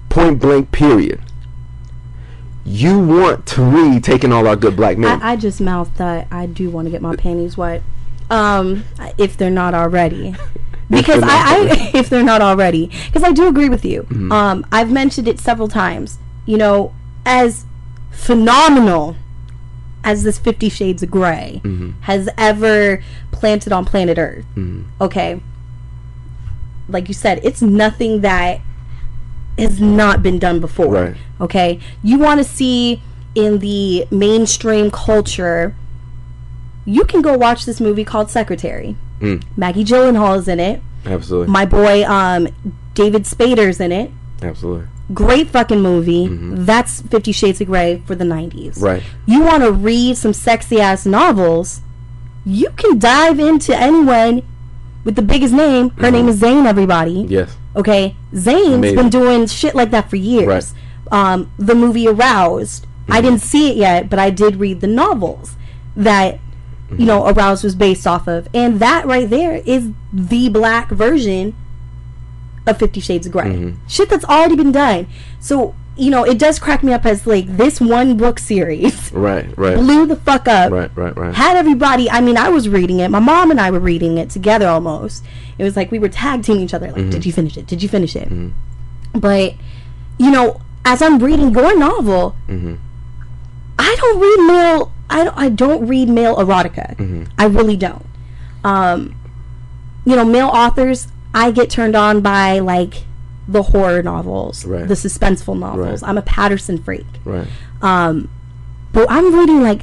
point blank, period. You want to read "Taking All Our Good Black Men." I, I just mouthed that I do want to get my panties wet, um, if they're not already. [laughs] Because I, I [laughs] if they're not already, because I do agree with you. Mm-hmm. Um, I've mentioned it several times. You know, as phenomenal as this Fifty Shades of gray Mm-hmm. has ever planted on planet Earth. Okay, like you said, it's nothing that has not been done before. Right. Okay, you want to see in the mainstream culture. You can go watch this movie called Secretary. Mm. Maggie Gyllenhaal is in it. Absolutely, My boy, um, David Spader's in it. absolutely, Great fucking movie. Mm-hmm. That's Fifty Shades of Grey for the '90s. right. You want to read some sexy ass novels? You can dive into anyone with the biggest name. Her mm-hmm. name is Zane. Everybody. Yes, Okay, Zane's Amazing. been doing shit like that for years. Right. Um, the movie Aroused. I mm-hmm. didn't see it yet, but I did read the novels that you know Aroused was based off of, and that right there is the black version of Fifty Shades of Grey. Mm-hmm. Shit that's already been done. So you know it does crack me up as like this one book series. [laughs] Right, right, blew the fuck up. Right, right, right. had everybody i mean i was reading it. My mom and i were reading it together almost. It was like we were tag teaming each other like mm-hmm. did you finish it? Did you finish it? Mm-hmm. But you know as i'm reading your novel i don't read male I don't, I don't read male erotica. I really don't. Um you know male authors i get turned on by like the horror novels Right. the suspenseful novels Right. i'm a patterson freak right. um, but I'm reading like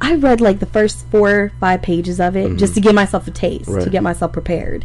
I read like the first four or five pages of it just to give myself a taste, to Mm-hmm. Get myself prepared.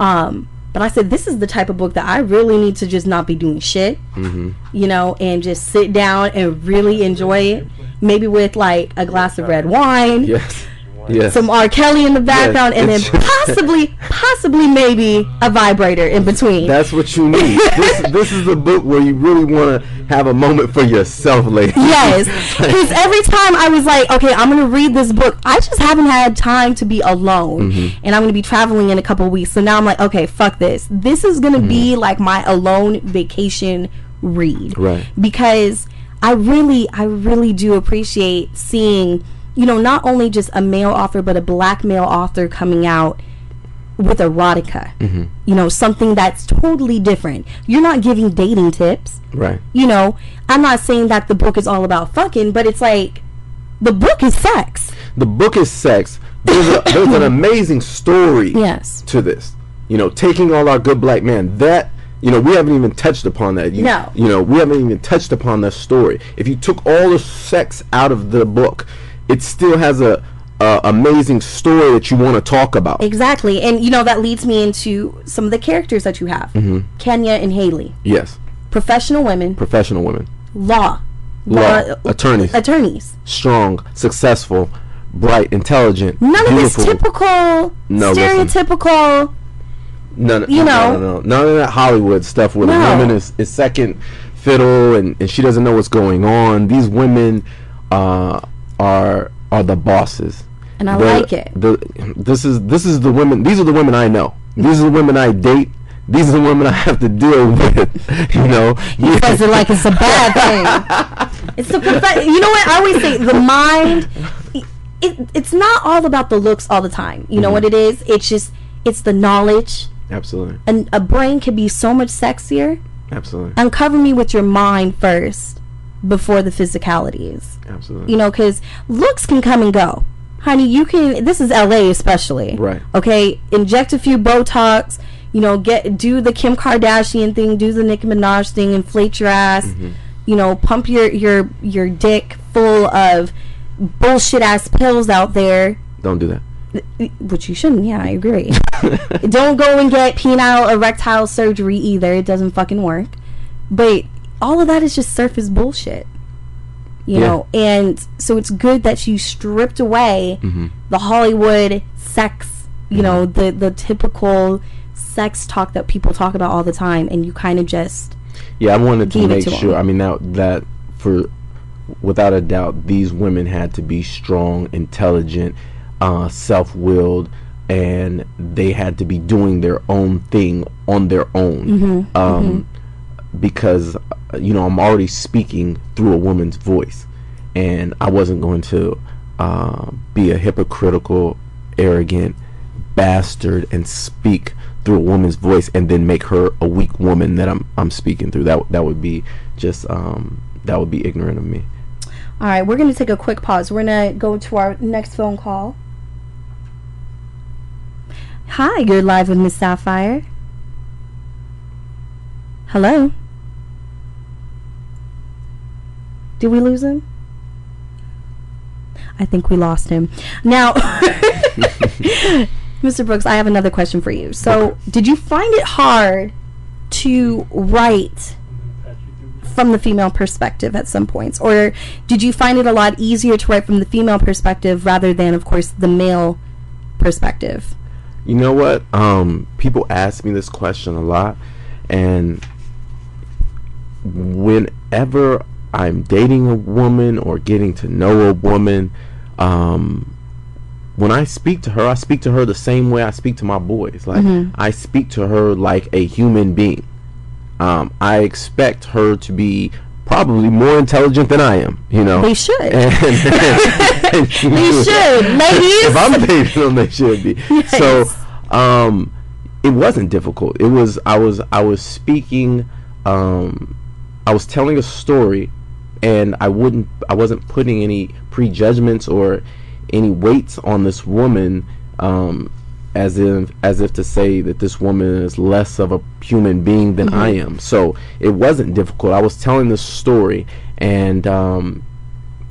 Um, but I said this is the type of book that I really need to just not be doing shit, Mm-hmm. you know, and just sit down and really enjoy it. Maybe with like a glass of red wine, Yes, Yes. some R. Kelly in the background, and then possibly, [laughs] possibly, maybe a vibrator in between. That's what you need. [laughs] this this is the book where you really want to have a moment for yourself, lady. Yes, [laughs] because every time I was like, okay, I'm gonna read this book. I just haven't had time to be alone, Mhm. and I'm gonna be traveling in a couple weeks. So now I'm like, okay, fuck this. This is gonna be like my alone vacation read, Right. Because I really, I really do appreciate seeing, you know, not only just a male author, but a black male author coming out with erotica. Mhm. You know, something that's totally different. You're not giving dating tips Right. you know, I'm not saying that the book is all about fucking, but it's like the book is sex. The book is sex. There's, a, there's an [coughs] amazing story Yes. to this. You know, taking all our good black men. That you know, we haven't even touched upon that. You, No. You know, we haven't even touched upon that story. If you took all the sex out of the book, it still has a, amazing story that you want to talk about. Exactly. And you know, that leads me into some of the characters that you have. Mhm. Kenya and Haley. Yes. Professional women, Professional women, law. law, attorneys, Attorneys. strong, successful, bright, intelligent, None of this typical No, stereotypical None, you no, know. no, no, no, none of that Hollywood stuff where No. the woman is, is second fiddle and, and she doesn't know what's going on. These women uh, are are the bosses, And I The- like it. The, this is this is the women. These are the women I know. These are the women I date. These are the women I have to deal [laughs] with. You know, You guys are like it's a bad [laughs] thing. It's the profe- you know what I always say the mind it, it's not all about the looks all the time. You know Mhm. what it is? It's just it's the knowledge. Absolutely, And a brain can be so much sexier. absolutely, Uncover me with your mind first before the physicalities. absolutely. You know, because looks can come and go. Honey, you can. This is LA, especially. Right. Okay. Inject a few Botox. You know, get do the Kim Kardashian thing, do the Nicki Minaj thing, inflate your ass. Mm-hmm. You know, pump your your your dick full of bullshit ass pills out there. Don't do that. Which you shouldn't. Yeah, I agree. [laughs] Don't go and get penile erectile surgery either. It doesn't fucking work. But all of that is just surface bullshit. You Yeah. know, and so it's good that you stripped away Mhm. the Hollywood sex, you know, the the typical sex talk that people talk about all the time and you kind of just Yeah, I wanted to make to sure. him. I mean, that that for without a doubt, these women had to be strong, intelligent, uh, self-willed, and they had to be doing their own thing on their own. Mhm, Um, Because uh, you know, I'm already speaking through a woman's voice, and I wasn't going to uh, be a hypocritical, arrogant bastard and speak through a woman's voice and then make her a weak woman that I'm I'm speaking through. That that would be just um that would be ignorant of me. All right, we're going to take a quick pause. We're going to go to our next phone call. Hi, you're live with Miss Sapphire. Hello. Did we lose him? I think we lost him. Now, [laughs] Mr. Brooks, I have another question for you. So, did you find it hard to write from the female perspective at some points or did you find it a lot easier to write from the female perspective rather than of course the male perspective You know what? Um, people ask me this question a lot, and whenever I'm dating a woman or getting to know a woman, um, when I speak to her, I speak to her the same way I speak to my boys. Like Mhm. I speak to her like a human being. Um, I expect her to be probably more intelligent than I am. You know, They should. And- [laughs] and she They should, ladies. If I'm dating them, they should be. So, um, it wasn't difficult. It was I was I was speaking. Um, I was telling a story, and I wouldn't. I wasn't putting any prejudgments or any weights on this woman. Um, as if as if to say that this woman is less of a human being than I am. So it wasn't difficult. I was telling this story, and um,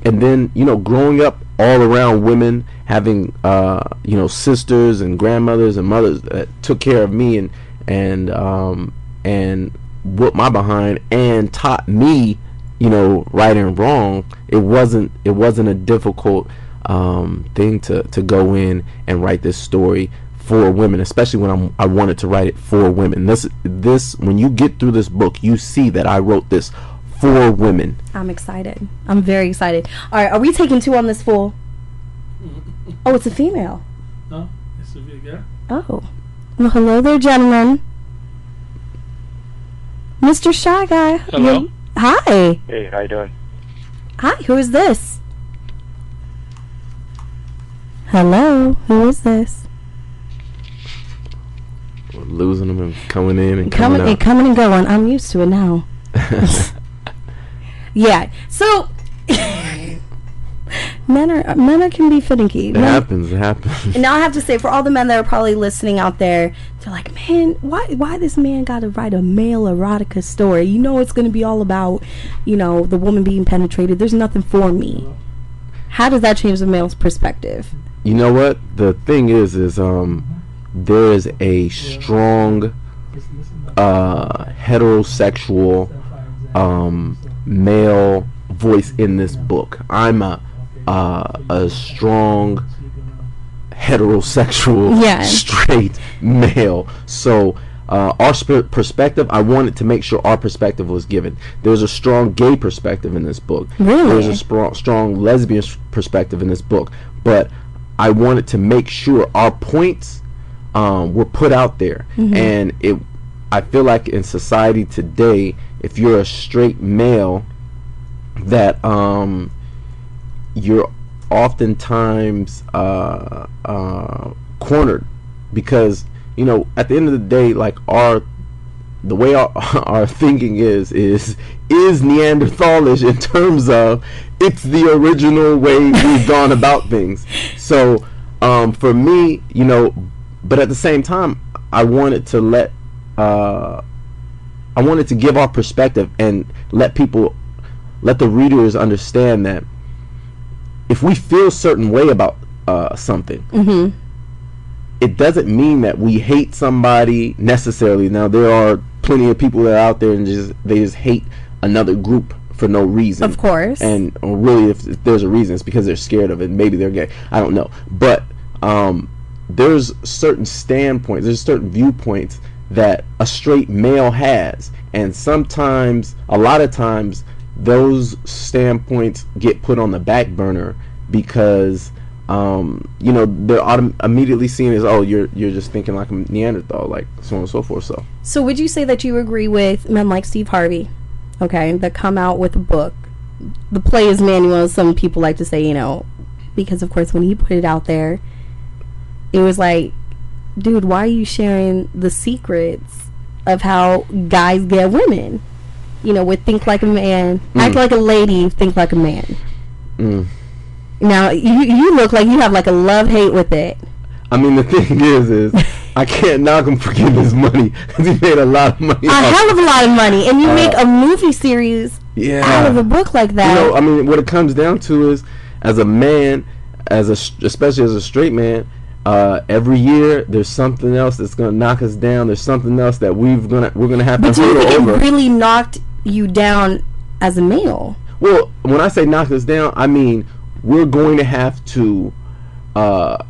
and then you know growing up all around women having uh you know sisters and grandmothers and mothers that took care of me and and um and whooped my behind and taught me you know right and wrong it wasn't it wasn't a difficult um, thing to to go in and write this story for women, especially when I'm I wanted to write it for women. This this when you get through this book, you see that I wrote this for women. I'm excited. I'm very excited. All right, are we taking two on this fool? [laughs] Oh, it's a female. No, it's a big guy. Oh. Well, hello there, gentlemen. Mr. Shy Guy. Hello. You- Hi. Hey, how you doing? Hi, who is this? Hello, who is this? We're losing them and coming in and Coming coming and coming and going. I'm used to it now. [laughs] Yeah. So [laughs] men are men are can be finicky. it Men- happens. It happens. And now I have to say, for all the men that are probably listening out there, they're like, man, why why this man got to write a male erotica story? You know, it's going to be all about, you know, the woman being penetrated. There's nothing for me. How does that change the male's perspective? You know what? The thing is, is um, there is a strong uh, heterosexual um, male voice in this book. I'm a uh, a strong heterosexual Yeah. straight male. So uh, our sp- perspective, I wanted to make sure our perspective was given. There's a strong gay perspective in this book. Really? There's a spro- strong lesbian perspective in this book. But I wanted to make sure our points um, were put out there, Mhm. and it. I feel like in society today, if you're a straight male, that um, you're oftentimes uh, uh, cornered because you know at the end of the day, like our the way our, [laughs] our thinking is is is Neanderthalish in terms of it's the original way we've gone about things. So um, for me, you know, but at the same time, I wanted to let uh, I wanted to give our perspective and let people let the readers understand that if we feel a certain way about uh, something, Mm-hmm. it doesn't mean that we hate somebody necessarily. Now there are plenty of people that are out there and just they just hate another group for no reason. Of course. And really, if, if there's a reason, it's because they're scared of it. Maybe they're gay. I don't know. But um, there's certain standpoints. There's certain viewpoints that a straight male has, and sometimes, a lot of times, those standpoints get put on the back burner because um, you know they're autom- immediately seen as oh you're you're just thinking like a Neanderthal, like so on and so forth. So So would you say that you agree with men like Steve Harvey, okay, that come out with a book, the player's manual, some people like to say, you know, because of course when he put it out there, it was like, dude, why are you sharing the secrets of how guys get women? You know, with think like a man, act Mm. like a lady, think like a man. mm. Now you you look like you have like a love hate with it. I mean the [laughs] thing is is I can't knock him for getting his money because [laughs] he made a lot of money. A hell of a lot of money, and you Uh, make a movie series yeah. out of a book like that. You know, I mean, what it comes down to is, as a man, as a especially as a straight man, uh, every year there's something else that's gonna knock us down. There's something else that we've gonna we're gonna have But to hurdle over. it really knocked you down as a male? Well, when I say knock us down, I mean we're going to have to uh,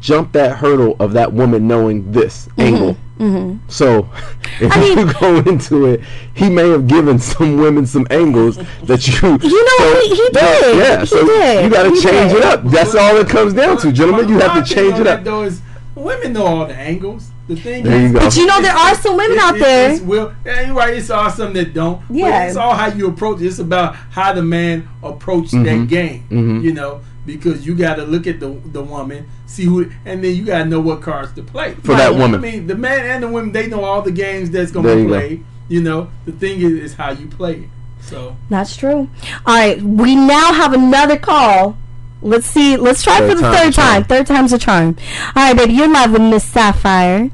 jump that hurdle of that woman knowing this angle. Mm-hmm. So, [laughs] if I mean- you go into it, he may have given some women some angles that you. [laughs] You know, so he- he that- did. Yeah, He so did. you got to change did. it up. That's all it comes down to, gentlemen. You have to change it up. Though is women know all the angles. The thing There is, you go. But you know, there are some women it- out it- there. It's, well, yeah, you're right. It's all some that don't. But Yeah. it's all how you approach it. It's about how the man approached that Mhm. game. Mhm. You know, because you got to look at the the woman, see who, and then you got to know what cards to play For that woman. I mean, the man and the woman they know all the games that's going There to you go. play. You know, the thing is, is how you play it. So That's true. All right, we now have another call. Let's see. Let's try Third for the time's third a charm. time. Third time's a charm. All right, baby, you're live with Miss Sapphire.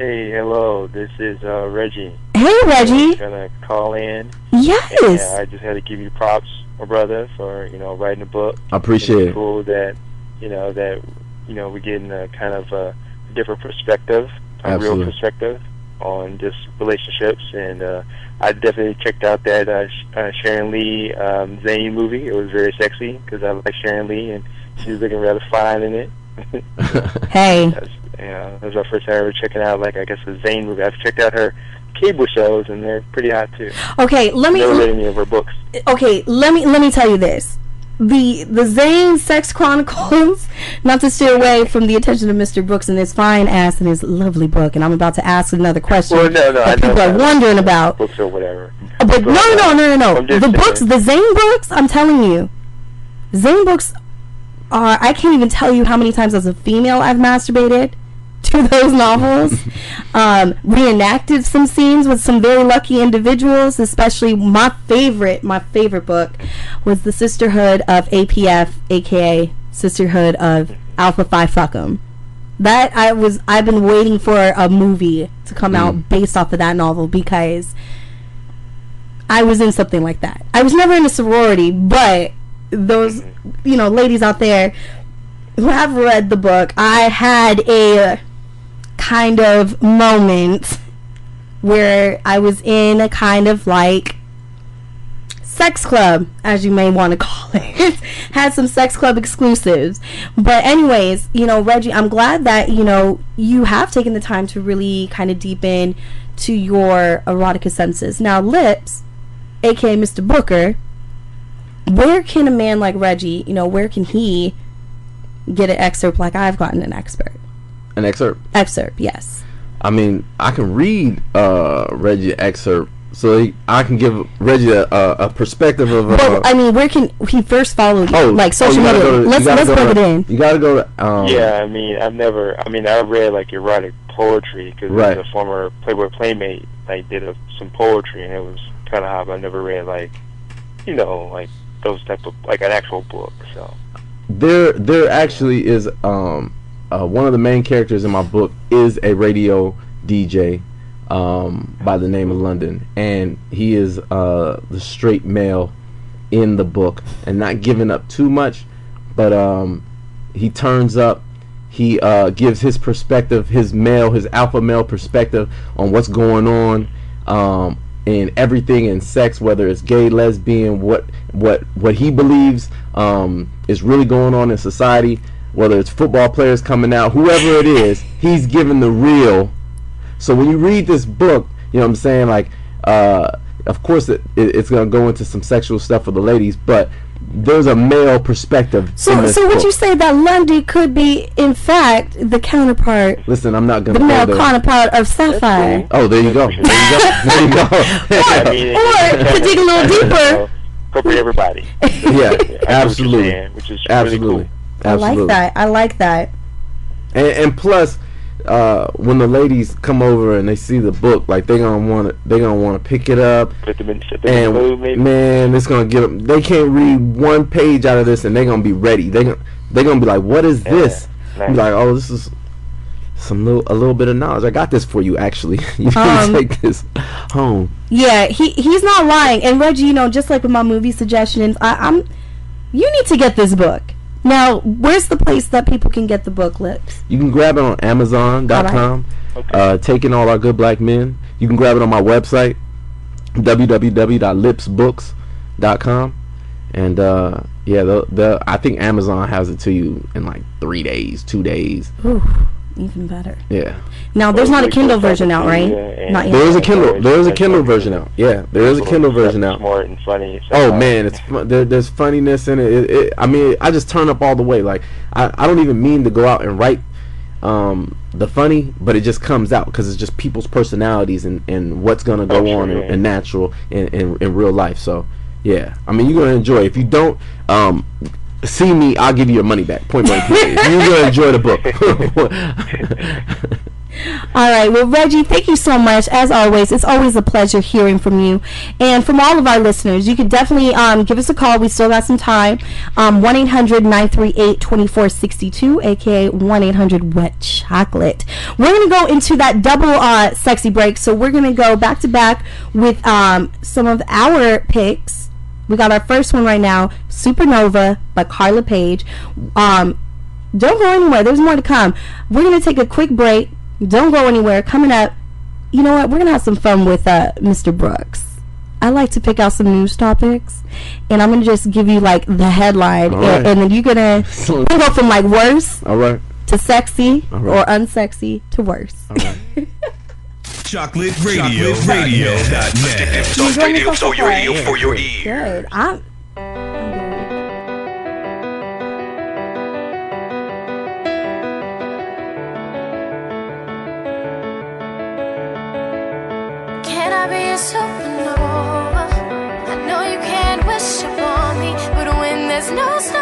Hey, hello. This is uh, Reggie. Hey, Reggie. Gonna call in. Yes. Yeah, I just had to give you props, my brother, for you know writing a book. I appreciate it's it. Cool that you know that you know we're getting a kind of a different perspective, a Absolutely. real perspective. on just relationships, and uh, I definitely checked out that uh, Sh- uh, Sharon Lee um, Zane movie. It was very sexy because I like Sharon Lee, and she was looking rather fine in it. [laughs] [laughs] Hey. That's, yeah, that was my first time ever checking out, like I guess the Zane movie. I've checked out her cable shows, and they're pretty hot too. Okay, let me. Never read any of her books. okay, let me let me tell you this. The the Zane Sex Chronicles, [laughs] not to steer away from the attention of Mr. Brooks and his fine ass and his lovely book, and I'm about to ask another question Well, no, no, I that know people are that. wondering about. books or whatever. Uh, but no, no, no, no, no. The saying. books, the Zane books, I'm telling you, Zane books are. I can't even tell you how many times as a female I've masturbated to those novels. [laughs] um, reenacted some scenes with some very lucky individuals. Especially my favorite, my favorite book was the Sisterhood of APF, aka Sisterhood of Alpha Phi Fuckum. That I was. I've been waiting for a movie to come out based off of that novel because. I was in something like that. I was never in a sorority, but those, you know, ladies out there who have read the book, I had a kind of moment where I was in a kind of like sex club, as you may want to call [laughs] it. Had some sex club exclusives. But anyways, you know, Reggie, I'm glad that, you know, you have taken the time to really kind of deepen to your erotica senses. Now, Lips, aka Mr. Booker, where can a man like Reggie, you know, where can he get an excerpt like I've gotten an expert? An excerpt. Excerpt, yes. I mean, I can read uh, Reggie excerpt, so he, I can give Reggie a, a, a perspective of. Uh, But I mean, where can he first follow you? oh, like oh, social you media. to- let's let's go plug to- it in. You gotta go to. Um, yeah, I mean, I've never. I mean, I read like erotic poetry because Right. a former Playboy playmate like did a, some poetry, and it was kind of hot. But I never read like, you know, like those type of like an actual book. So there there actually is um uh, one of the main characters in my book is a radio DJ um by the name of London. And he is uh the straight male in the book and not giving up too much but um he turns up. He uh gives his perspective his male his alpha male perspective on what's going on um in everything in sex whether it's gay lesbian what what what he believes um is really going on in society whether it's football players coming out whoever it is he's giving the real. So when you read this book you know what i'm saying? Like uh of course it, it, it's gonna go into some sexual stuff for the ladies but there's a male perspective in So, this so would book. you say that London could be, in fact, the counterpart, listen i'm not gonna the male counterpart of Sapphire? oh there you go. there you go. [laughs] There you go. I mean, Or [laughs] to dig a little deeper. incorporate everybody. yeah, [laughs] I get what you're absolutely, saying, which is absolutely, really I like that. I like that. And, and plus, uh, when the ladies come over and they see the book, like they gonna want to, they gonna want to pick it up. Put them in, set them in And the mood, man, it's gonna get them. They can't read one page out of this, and they gonna be ready. They gonna they gonna be like, "What is Yeah, this?" nice. Be like, "Oh, this is some little a little bit of knowledge. I got this for you. Actually, [laughs] you Um, can take this home." Yeah, he he's not lying. And Reggie, you know, just like with my movie suggestions, I, I'm you need to get this book. Now, where's the place that people can get the book, Lips? You can grab it on Amazon.com. Okay. Uh, taking all our good black men. You can grab it on my website, www.lipsbooks.com. And uh, yeah, the, the I think Amazon has it to you in like three days, two days. Ooh, even better. Yeah, Now, there's not a Kindle version out, right? and- Not yet. there is a Kindle. There is a Kindle version out. Yeah, there is a Kindle version out. Smart and funny. Oh man, it's fun. There, there's funniness in it. It, it. I mean, I just turn up all the way. Like I, I don't even mean to go out and write um, the funny, but it just comes out because it's just people's personalities and, and what's gonna go Oh, sure, on yeah. and, and natural in, in in real life. So yeah, I mean you're gonna enjoy. it. If you don't um, see me, I'll give you your money back. Point blank. you're gonna enjoy the book. [laughs] All right. Well, Reggie, thank you so much. As always, it's always a pleasure hearing from you. And from all of our listeners, you can definitely um, give us a call. We still got some time. Um, 1 800 938 2462, aka 1 800 Wet Chocolate. We're going to go into that double uh, sexy break. So we're going to go back to back with um, some of our picks. We got our first one right now, Supernova by Carla Page. Um, don't go anywhere. There's more to come. We're gonna take a quick break. Don't go anywhere. Coming up, you know what? We're gonna have some fun with uh, Mr. Brooks. I like to pick out some news topics, and I'm gonna just give you like the headline, and, and, then you're gonna so, go from like worse, all right, to sexy right. or unsexy to worse. All right. [laughs] Chocolate Radio. Chocolate Radio. Radio. Chocolate Radio. So your for your ears. Good. I'm. supernova. I know you can't wish upon me, but when there's no.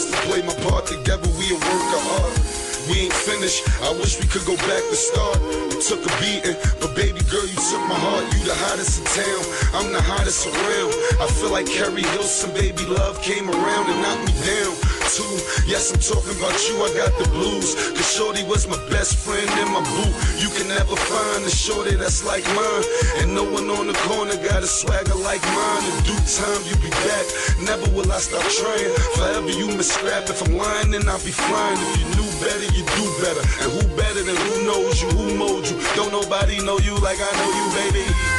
Best to play my part. Together we a work of art. We ain't finished. I wish we could go back to start. We took a beating, but baby girl, you took my heart. You the hottest in town. I'm the hottest around. I feel like Keri Hilson, baby love came around and knocked me down. Too. Yes, I'm talking about you. I got the blues. Cause Shorty was my best friend in my boot. You can never find a Shorty that's like mine. And no one on the corner got a swagger like mine. In due time, you'll be back. Never will I stop trying. Forever you miss scrap. If I'm lying, then I'll be flying. If you knew better, you do better. And who better than who knows you, who mold you? Don't nobody know you like I know you, baby.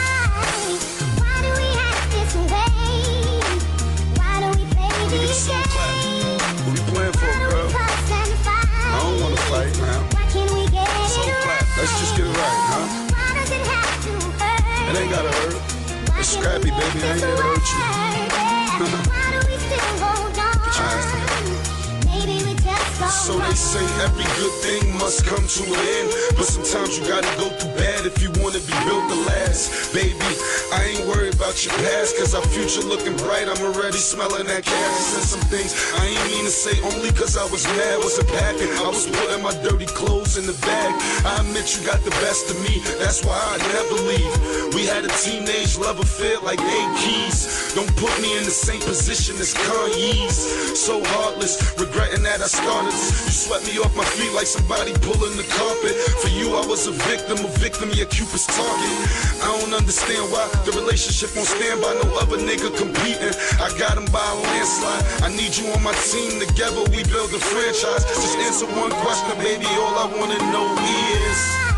Scrappy, baby. Say every good thing must come to an end. But sometimes you gotta go through bad if you wanna be built to last. Baby, I ain't worried about your past, cause our future looking bright. I'm already smelling that cash. Said some things I ain't mean to say only cause I was mad. Wasn't packing, I was putting my dirty clothes in the bag. I admit you got the best of me, that's why I never leave. We had a teenage love affair like eight keys. Don't put me in the same position as Kanye's. So heartless, regretting that I started this. You swept me off my feet like somebody pulling the carpet. For you, I was a victim, a victim, yeah, Cupid's target. I don't understand why the relationship won't stand by no other nigga competing. I got him by a landslide. I need you on my team. Together we build a franchise. Just answer one question, baby. All I wanna know is.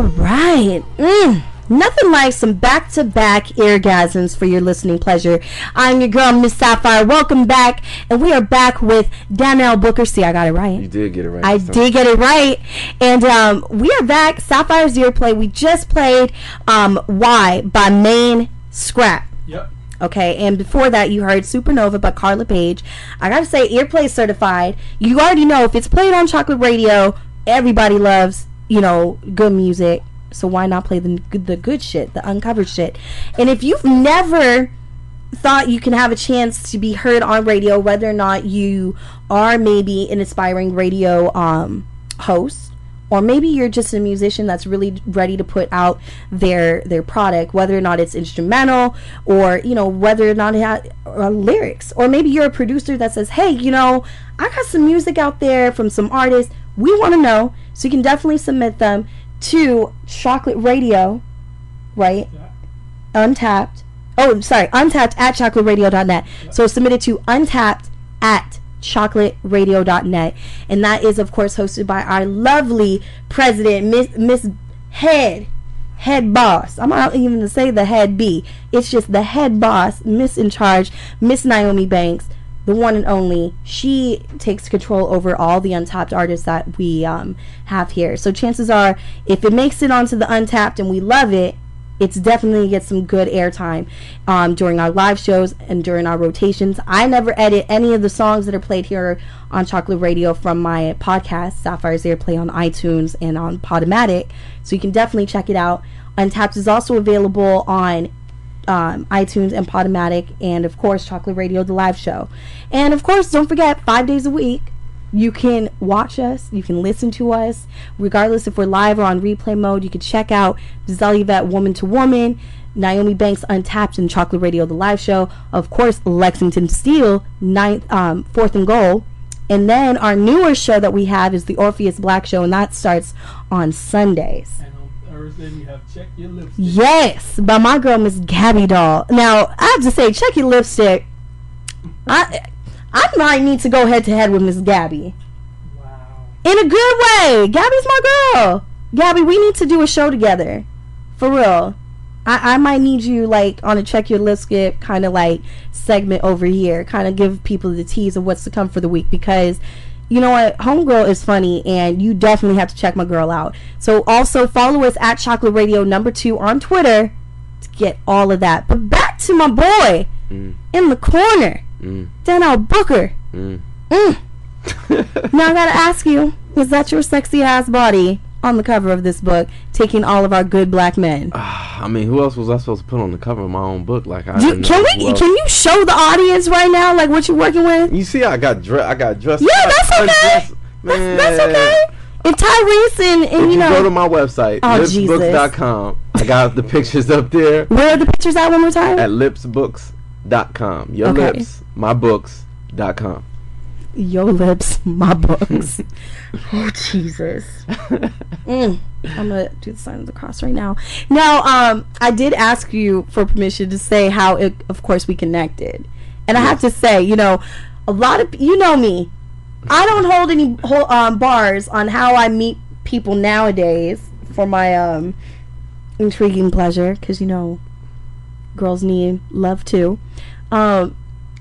All right. Mm. Nothing like some back to back orgasms for your listening pleasure. I'm your girl, Miss Sapphire. Welcome back. And we are back with Dannell Booker. See, I got it right. You did get it right. I this did get it right. And um, we are back. Sapphire's Earplay. We just played um, Why by Main Scrap. Yep. Okay, and before that, you heard Supernova by Carla Page. I gotta say, Earplay certified. You already know if it's played on Chocolate Radio, everybody loves, you know, good music. So why not play the the good shit, the uncovered shit? And if you've never thought you can have a chance to be heard on radio, whether or not you are maybe an aspiring radio um, host, or maybe you're just a musician that's really ready to put out their their product, whether or not it's instrumental, or you know whether or not it has uh, lyrics, or maybe you're a producer that says, "Hey, you know, I got some music out there from some artists. We want to know." So you can definitely submit them to Chocolate Radio, right? Untapped. Oh, sorry, untapped at chocolateradio.net. So submit it to untapped at chocolateradio.net. And that is, of course, hosted by our lovely president, Miss Miss Head. Head boss. I'm not even to say the head B. It's just the head boss, Miss in charge, Miss Naomi Banks, the one and only. She takes control over all the untapped artists that we um, have here. So chances are, if it makes it onto the untapped and we love it, it's definitely get some good airtime um, during our live shows and during our rotations. I never edit any of the songs that are played here on Chocolate Radio from my podcast, Sapphire's Earplay on iTunes and on Podomatic. So you can definitely check it out. Untapped is also available on um, iTunes and Podomatic, and of course, Chocolate Radio, the live show. And of course, don't forget, five days a week, you can watch us, you can listen to us, regardless if we're live or on replay mode. You can check out Giselle Yvette Woman to Woman, Naomi Banks Untapped, and Chocolate Radio, the live show. Of course, Lexington Steele, ninth, um, fourth and goal. And then our newer show that we have is the Orpheus Black Show, and that starts on Sundays. And on Thursday you have check your lipstick. Yes, by my girl Miss Gabby Doll. Now I have to say, check your lipstick. I I might need to go head to head with Miss Gabby. Wow. In a good way. Gabby's my girl. Gabby, we need to do a show together. For real. I, I might need you like on a check your lipstick kind of like segment over here. Kind of give people the tease of what's to come for the week because you know what? Homegirl is funny, and you definitely have to check my girl out. So also follow us at Chocolate Radio number two on Twitter to get all of that. But back to my boy Mm, in the corner, mm, Dannell Booker. mm. Mm. [laughs] now I gotta ask you: Is that your sexy ass body on the cover of this book, taking all of our good black men? Ah, I mean, who else was I supposed to put on the cover of my own book? Like, I didn't can we? Can you show the audience right now, like what you're working with? You see, I got dressed. I got dressed. Yeah, that's okay. Man, That's okay. If Tyrese and, and you you know, go to my website, Oh, lipsbooks.com, I got the pictures up there where are the pictures at one more time? at lipsbooks.com. Your Okay. lips, my books.com. Yo lips, my books. [laughs] oh Jesus. [laughs] Mm. I'm gonna do the sign of the cross right now. Now, um, I did ask you for permission to say how, it, of course, we connected, and I have to say, you know, a lot of you know me. I don't hold any um, bars on how I meet people nowadays for my um intriguing pleasure, because you know, girls need love too. Um,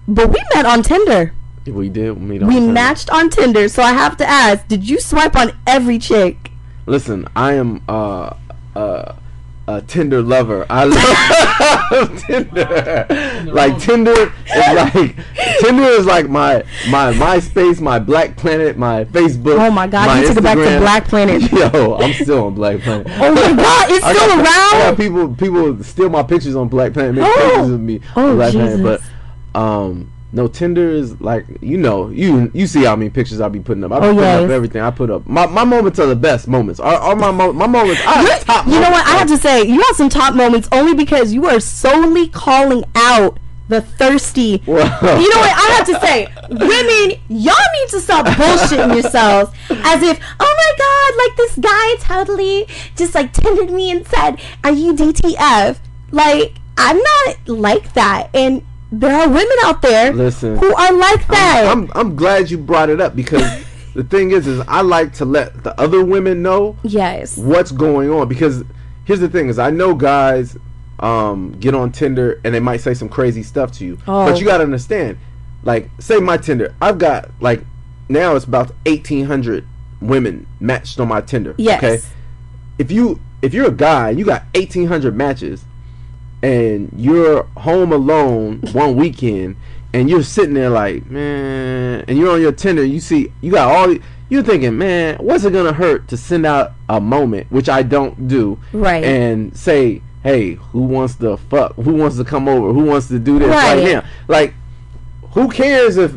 but we met on Tinder. We did meet We Tinder. matched on Tinder, so I have to ask: Did you swipe on every chick? Listen, I am uh, uh, a Tinder lover. I [laughs] love Tinder. like Tinder is like Tinder is like my my MySpace, my Black Planet, my Facebook. Oh my God, my you took it back to Black Planet. [laughs] Yo, I'm still on Black Planet. Oh my God, it's [laughs] I still got- I around? got people people steal my pictures on Black Planet, make Oh. pictures of me Oh, on Black Jesus. Planet, but um. No, Tinder is like you know you you see how many pictures I be putting up. I be Oh, putting up everything. I put up my, my moments are the best moments. Are my mo- my moments? Top You know what? I have to say, you have some top moments only because you are solely calling out the thirsty. Wow. You know what? I have to say, women, y'all need to stop bullshitting yourselves as if, oh my god, like this guy totally just like tended me and said, "Are you DTF?" Like I'm not like that, and there are women out there Listen, who are like that. I'm, I'm I'm glad you brought it up because [laughs] the thing is, is I like to let the other women know yes. what's going on because here's the thing: is I know guys um get on Tinder and they might say some crazy stuff to you, Oh. but you gotta understand, like say my Tinder, I've got like now it's about 1,800 women matched on my Tinder. Yes. Okay, if you if you're a guy and you got 1,800 matches and you're home alone one weekend and you're sitting there like man and you're on your Tinder you see you got all the, you're thinking man what's it gonna hurt to send out a moment which I don't do Right. and say hey who wants to fuck who wants to come over who wants to do this right, Right. now like who cares if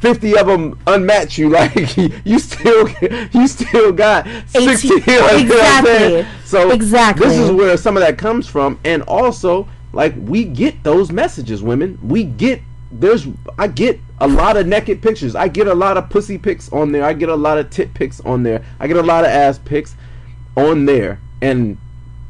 50 of them unmatch you [laughs] like you still you still got 60 18 [laughs] you know what I'm exactly. so Exactly. this is where some of that comes from and also like we get those messages women we get there's i get a lot of naked pictures i get a lot of pussy pics on there i get a lot of tit pics on there i get a lot of ass pics on there and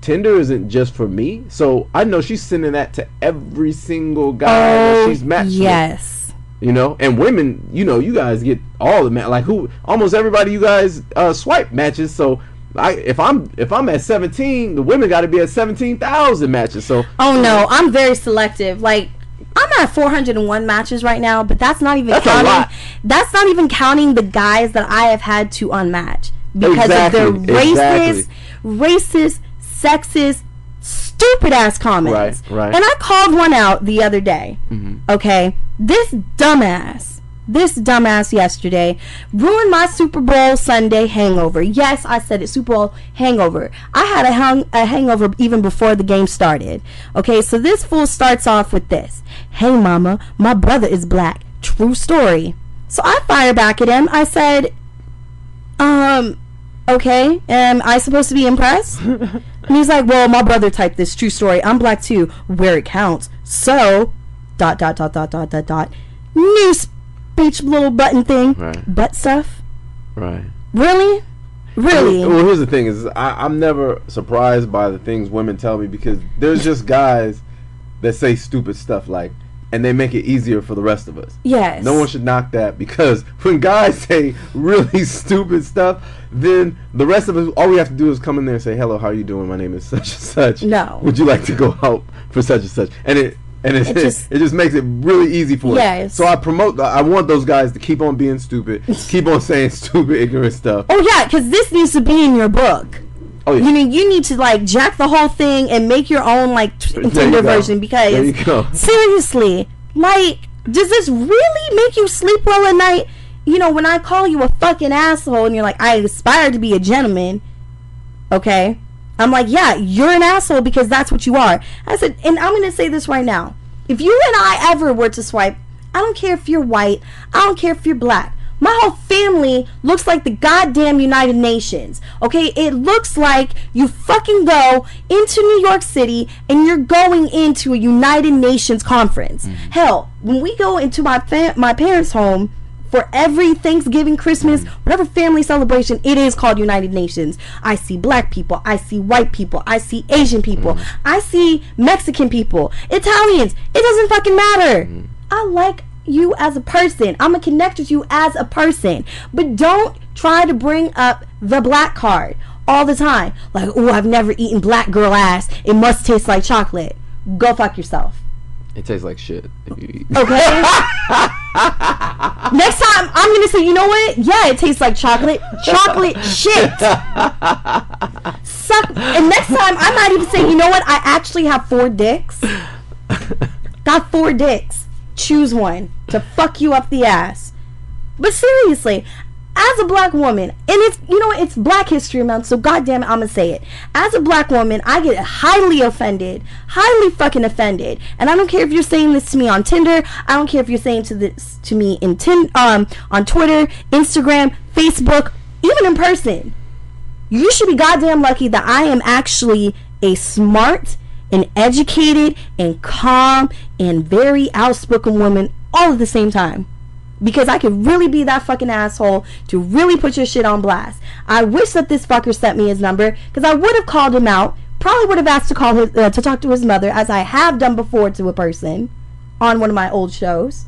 Tinder isn't just for me. So I know she's sending that to every single guy that Oh, she's matched with. yes. You know, and women, you know, you guys get all the ma- like who almost everybody you guys uh, swipe matches. So I if I'm if I'm at 17, the women got to be at 17,000 matches. So Oh no, I'm very selective. Like I'm at 401 matches right now, but that's not even That's counting. That's not even counting the guys that I have had to unmatch because Exactly, of their racist, exactly. racist, sexist, stupid ass comments. Right, right. And I called one out the other day. Mhm. Okay, this dumbass, this dumbass yesterday ruined my Super Bowl Sunday hangover. Yes, I said it, Super Bowl hangover. I had a, hung, a hangover even before the game started. Okay, so this fool starts off with this Hey, mama, my brother is black. True story. So I fire back at him. I said, um, okay, am I supposed to be impressed? and he's like, well, my brother typed this true story. I'm black too, where it counts. So, dot, dot, dot, dot, dot, dot, dot. New speech little button thing. Right. Butt stuff. right. Really? Really? Well, here's the thing: is I, I'm never surprised by the things women tell me because there's just guys that say stupid stuff like, and they make it easier for the rest of us. Yes. No one should knock that because when guys [laughs] say really stupid stuff, then the rest of us, all we have to do is come in there and say, "Hello, how are you doing? My name is such and such. No. Would you like to go out for such and such?" And it. And it, It [laughs] it, just- just, makes it really easy for us. Yes. So I promote. I want those guys to keep on being stupid, [laughs] keep on saying stupid, ignorant stuff. Oh yeah, because this needs to be in your book. Oh, yeah. You need you need to like jack the whole thing and make your own like t- There you Tinder version because There you go. seriously, like, does this really make you sleep well at night? You know, when I call you a fucking asshole and you're like, I aspire to be a gentleman, okay? I'm like, yeah, you're an asshole because that's what you are. I said, and I'm gonna say this right now. If you and I ever were to swipe, I don't care if you're white, I don't care if you're black. My whole family looks like the goddamn United Nations. Okay, it looks like you fucking go into New York City and you're going into a United Nations conference. Mm-hmm. Hell, when we go into my fa- my parents' home for every Thanksgiving, Christmas, mm-hmm. whatever family celebration, it is called United Nations. I see black people, I see white people, I see Asian people, mm-hmm. I see Mexican people, Italians. It doesn't fucking matter. I like you as a person. I'm gonna connect with you as a person. But don't try to bring up the black card all the time. Like, oh, I've never eaten black girl ass. It must taste like chocolate. Go fuck yourself. It tastes like shit if you eat. Okay. [laughs] Next time, I'm gonna say, you know what? Yeah, it tastes like chocolate. Chocolate [laughs] shit. Suck. And next time, I might even say, you know what? I actually have four dicks. [laughs] Got four dicks. Choose one to fuck you up the ass. But seriously, as a black woman, and it's you know it's Black History Month, so goddamn it, I'm gonna say it. As a black woman, I get highly offended, highly fucking offended, and I don't care if you're saying this to me on Tinder. I don't care if you're saying to this to me in tin um on Twitter, Instagram, Facebook, even in person. You should be goddamn lucky that I am actually a smart and educated and calm and very outspoken woman all at the same time. Because I could really be that fucking asshole to really put your shit on blast. I wish that this fucker sent me his number because I would have called him out. Probably would have asked to call his uh, to talk to his mother as I have done before to a person on one of my old shows.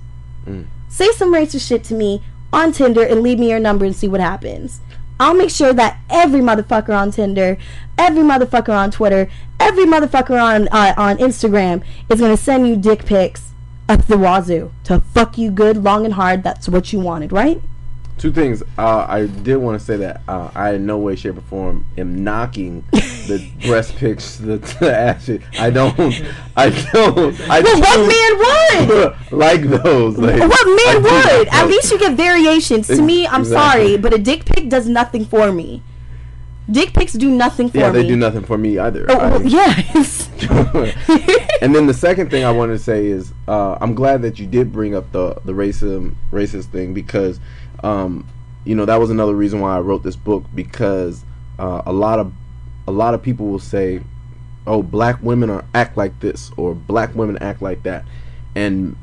Say some racist shit to me on Tinder and leave me your number and see what happens. I'll make sure that every motherfucker on Tinder, every motherfucker on Twitter, every motherfucker on uh, on Instagram is gonna send you dick pics up the wazoo to fuck you good, long and hard. That's what you wanted, right? Two things. Uh, I did want to say that uh, I in no way, shape, or form am knocking the [laughs] breast pics, the, the ass shit. I don't. I [laughs] don't. I Well, what man would? [laughs] like those? Like, what man do would? At least you get variations. To me, I'm Exactly. sorry, but a dick pic does nothing for me. Dick pics do nothing for Yeah, me. they do nothing for me either. Oh, I- yes. and then the second thing I wanted to say is uh, I'm glad that you did bring up the the racism racist thing because um, you know that was another reason why I wrote this book because uh, a lot of a lot of people will say, "Oh, black women are act like this" or "Black women act like that," and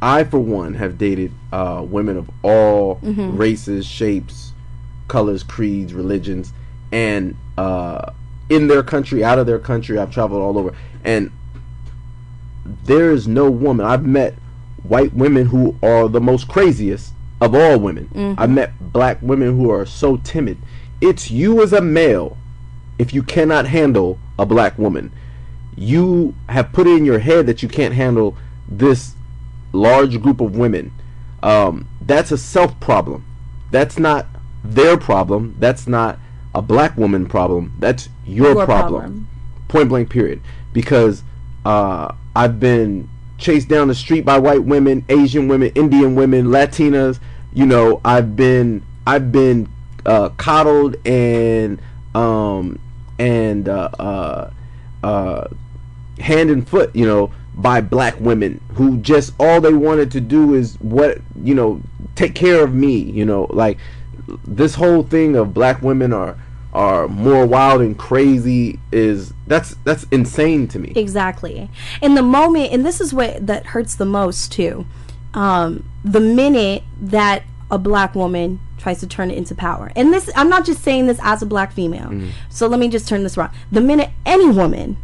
I, for one, have dated uh, women of all Mhm. races, shapes, colors, creeds, religions, and uh, in their country, out of their country. I've traveled all over, and there is no woman I've met white women who are the most craziest of all women. Mhm. I've met black women who are so timid. It's you as a male if you cannot handle a black woman. You have put it in your head that you can't handle this large group of women. Um, that's a self problem. That's not their problem. That's not a black woman problem. That's your, Your problem. problem. Point blank, period. Because uh, I've been chased down the street by white women, Asian women, Indian women, Latinas. You know, I've been I've been uh, coddled and um, and uh, uh, uh, hand and foot, you know, by black women who just all they wanted to do is what you know take care of me. You know, like this whole thing of black women are are more wild and crazy is that's that's insane to me. Exactly. In the moment, and this is what that hurts the most too. Um, the minute that a black woman tries to turn it into power, and this, I'm not just saying this as a black female. Mm-hmm. So let me just turn this around. The minute any woman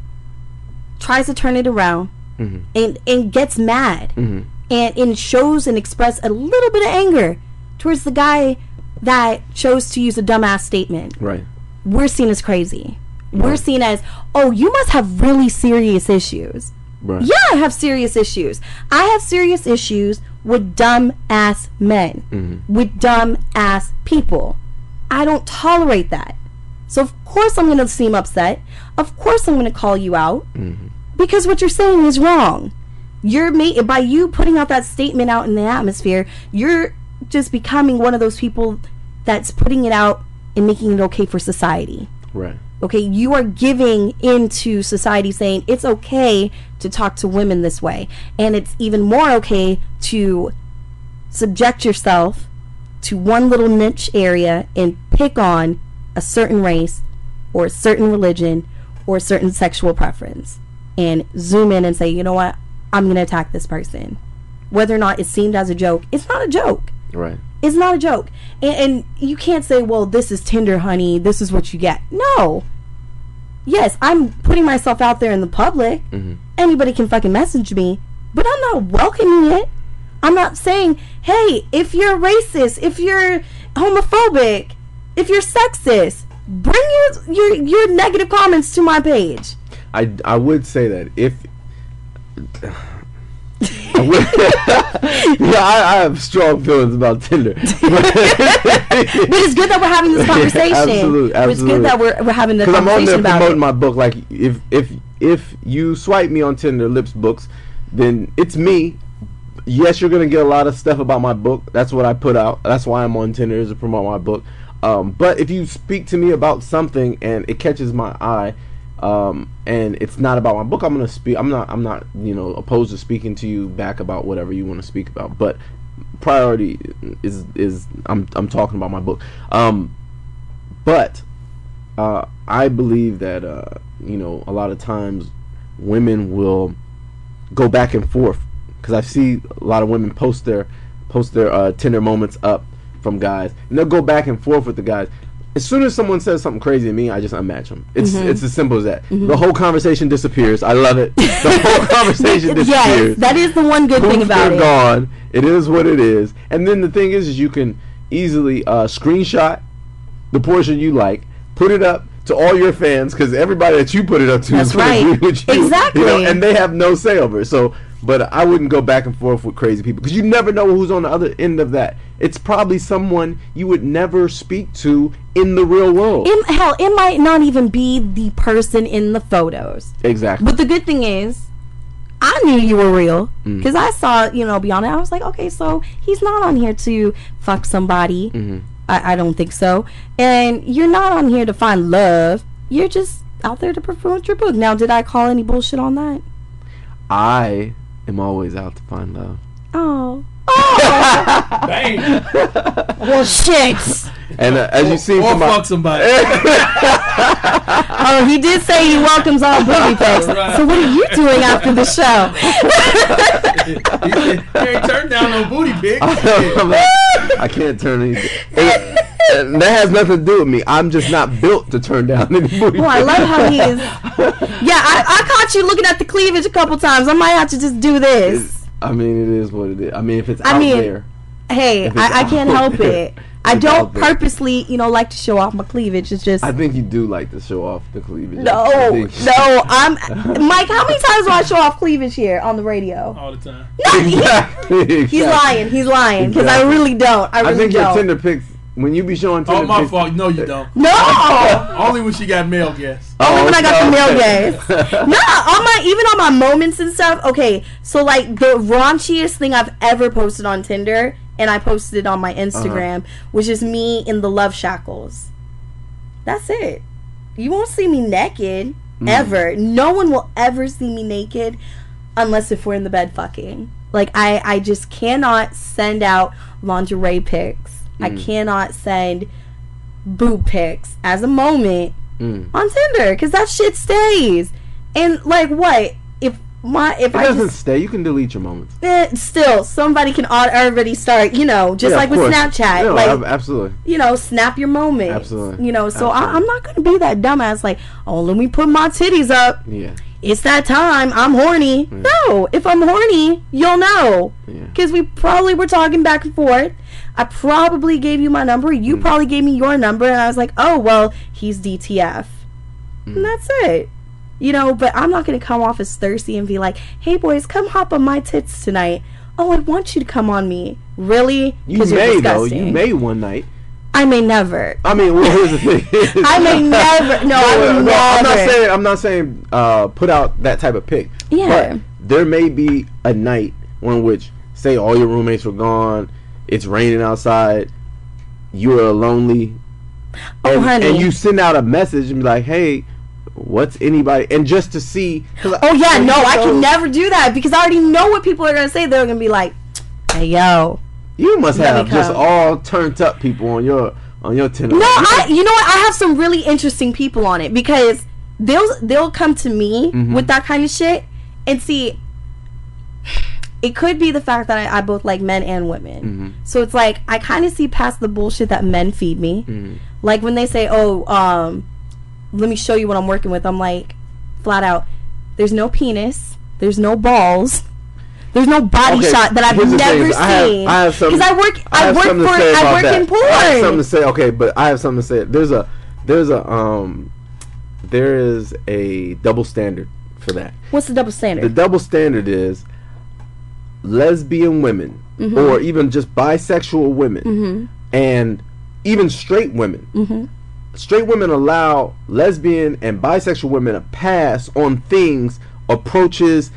tries to turn it around Mhm. and and gets mad Mhm. and and shows and express a little bit of anger towards the guy that chose to use a dumbass statement Right. we're seen as crazy. We're seen as, oh, you must have really serious issues. Right. Yeah, I have serious issues. I have serious issues with dumb ass men, Mhm. with dumb ass people. I don't tolerate that. So, of course, I'm going to seem upset. Of course, I'm going to call you out because what you're saying is wrong. You're ma- by you putting out that statement out in the atmosphere, you're just becoming one of those people that's putting it out and making it okay for society. Right. Okay, you are giving into society saying it's okay to talk to women this way, and it's even more okay to subject yourself to one little niche area and pick on a certain race or a certain religion or a certain sexual preference and zoom in and say, you know what, I'm going to attack this person. Whether or not it seemed as a joke, it's not a joke. Right. It's not a joke. And, and you can't say, well, this is Tinder, honey. This is what you get. No. Yes, I'm putting myself out there in the public. Mm-hmm. Anybody can fucking message me, but I'm not welcoming it. I'm not saying, hey, if you're racist, if you're homophobic, if you're sexist, bring your your, your negative comments to my page. I, I would say that if [laughs] yeah, I, I have strong feelings about Tinder. [laughs] [laughs] But it's good that we're having this conversation. absolutely, absolutely. It's good that we're, we're having the Because I'm on there promoting it. my book. Like if if if you swipe me on Tinder, Lips Books, then it's me. Yes, you're gonna get a lot of stuff about my book. That's what I put out. That's why I'm on Tinder is to promote my book. Um, but if you speak to me about something and it catches my eye, um, and it's not about my book, I'm gonna speak. I'm not. I'm not. You know, opposed to speaking to you back about whatever you want to speak about. But priority is is I'm I'm talking about my book. Um, but uh, I believe that uh, you know a lot of times women will go back and forth because I see a lot of women post their post their uh, Tinder moments up from guys, and they'll go back and forth with the guys. As soon as someone says something crazy to me, I just unmatch them. It's Mhm. it's as simple as that. Mhm. The whole conversation disappears. I love it. The whole [laughs] conversation disappears. yes, that is the one good thing Poof, about they're it. gone. It is what it is. And then the thing is, is you can easily uh, screenshot the portion you like, put it up to all your fans because everybody that you put it up to That's is going right. to agree with you. you know, Exactly. and they have no say over it. So, but I wouldn't go back and forth with crazy people because you never know who's on the other end of that. It's probably someone you would never speak to in the real world. It, hell, it might not even be the person in the photos. exactly. But the good thing is, I knew you were real Mm. because I saw, you know, beyond it. I was like, okay, so he's not on here to fuck somebody. Mhm. I, I don't think so. And you're not on here to find love. You're just out there to promote your book. Now, did I call any bullshit on that? I am always out to find love. Oh. Bang. well, shit. And uh, as you see or from my, somebody. [laughs] Oh, he did say he welcomes all booty pics. Right. So what are you doing after the show? [laughs] he ain't turned down no booty pics. I'm like, I can't turn anything. And, that has nothing to do with me. I'm just not built to turn down any booty. Oh, I love how he is. [laughs] Yeah, I, I caught you looking at the cleavage a couple times. I might have to just do this. I mean, it is what it is. I mean, if it's I out mean, there, Hey, I, I can't help there. it. [laughs] I don't out there. purposely, you know, like to show off my cleavage. It's just I think you do like to show off the cleavage. no, no. I'm Mike. How many times do I show off cleavage here on the radio? all the time. [laughs] exactly. He's lying. He's lying because I really don't. I I, really think don't. I think your Tinder pics when you be showing Tinder Oh, my pics. fault. No, you don't. [laughs] no. Only when she got male guests. Only oh, when I got the male [laughs] okay. gaze. no, on my even on my moments and stuff. Okay, so like the raunchiest thing I've ever posted on Tinder, and I posted it on my uh-huh. Instagram, which is me in the love shackles. That's it. You won't see me naked mm. ever. No one will ever see me naked unless if we're in the bed fucking. Like I, I just cannot send out lingerie pics. I cannot send boob pics as a moment Mm. on Tinder because that shit stays. And like what if my if It I doesn't just stay. You can delete your moments. eh, still somebody can al- already start you know just Yeah, like with course. Snapchat No, like absolutely. you know snap your moment Absolutely. you know so I. I'm not gonna be that dumbass like oh let me put my titties up Yeah. It's that time I'm horny no if I'm horny you'll know Yeah. because we probably were talking back and forth I probably gave you my number you Mm. probably gave me your number and I was like oh well he's DTF Mm. and that's it. You know, but I'm not gonna come off as thirsty and be like, "Hey boys, come hop on my tits tonight." Oh, I want you to come on me. Really? You may though. You may one night. I may never. I mean, well, here's the thing. I may [laughs] never. No, I will I'm not saying. I'm not saying. Uh, put out that type of pic. Yeah. But there may be a night on which, say, all your roommates were gone. It's raining outside. You are lonely. Oh, and, honey. And you send out a message and be like, "Hey, what's anybody?" And just to see Oh yeah, no, I can never do that because I already know what people are gonna say. They're gonna be like, "Hey yo." You must Let have just all turned up people on your on your Tinder. No, I. You know what? I have some really interesting people on it because they'll they'll come to me Mhm. with that kind of shit and see. It could be the fact that I, I both like men and women. Mhm. So it's like I kind of see past the bullshit that men feed me. Mhm. Like when they say, "Oh, um, let me show you what I'm working with." I'm like, flat out, "There's no penis. There's no balls. There's no body Okay, shot that I've never. I seen." I have something- Because I work, I, have work for, I work that. in porn. I have something to say. Okay, but I have something to say. There's a there's a um there is a double standard for that. What's the double standard? The double standard is lesbian women Mhm. or even just bisexual women mm-hmm. and even straight women. Mm-hmm. Straight women allow lesbian and bisexual women a pass on things, approaches,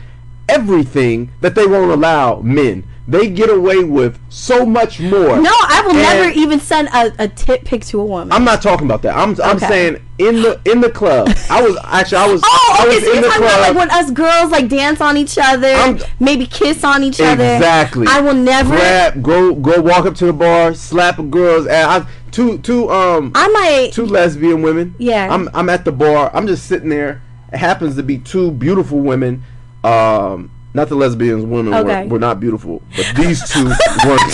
everything that they won't allow men. They get away with so much more. No, I will And- never even send a, a tit pic to a woman. I'm not talking about that. I'm I'm Okay. saying in the in the club. I was actually I was [laughs] Oh, okay. I was So in you're talking club. about like when us girls like dance on each other, I'm- maybe kiss on each other. Exactly. I will never. grab go go walk up to the bar, slap a girl's ass. I, two two um I might. two lesbian women. Yeah. I'm I'm at the bar. I'm just sitting there. It happens to be two beautiful women. Um, not the lesbians women Okay. were, were not beautiful, but these two [laughs] weren't. [laughs]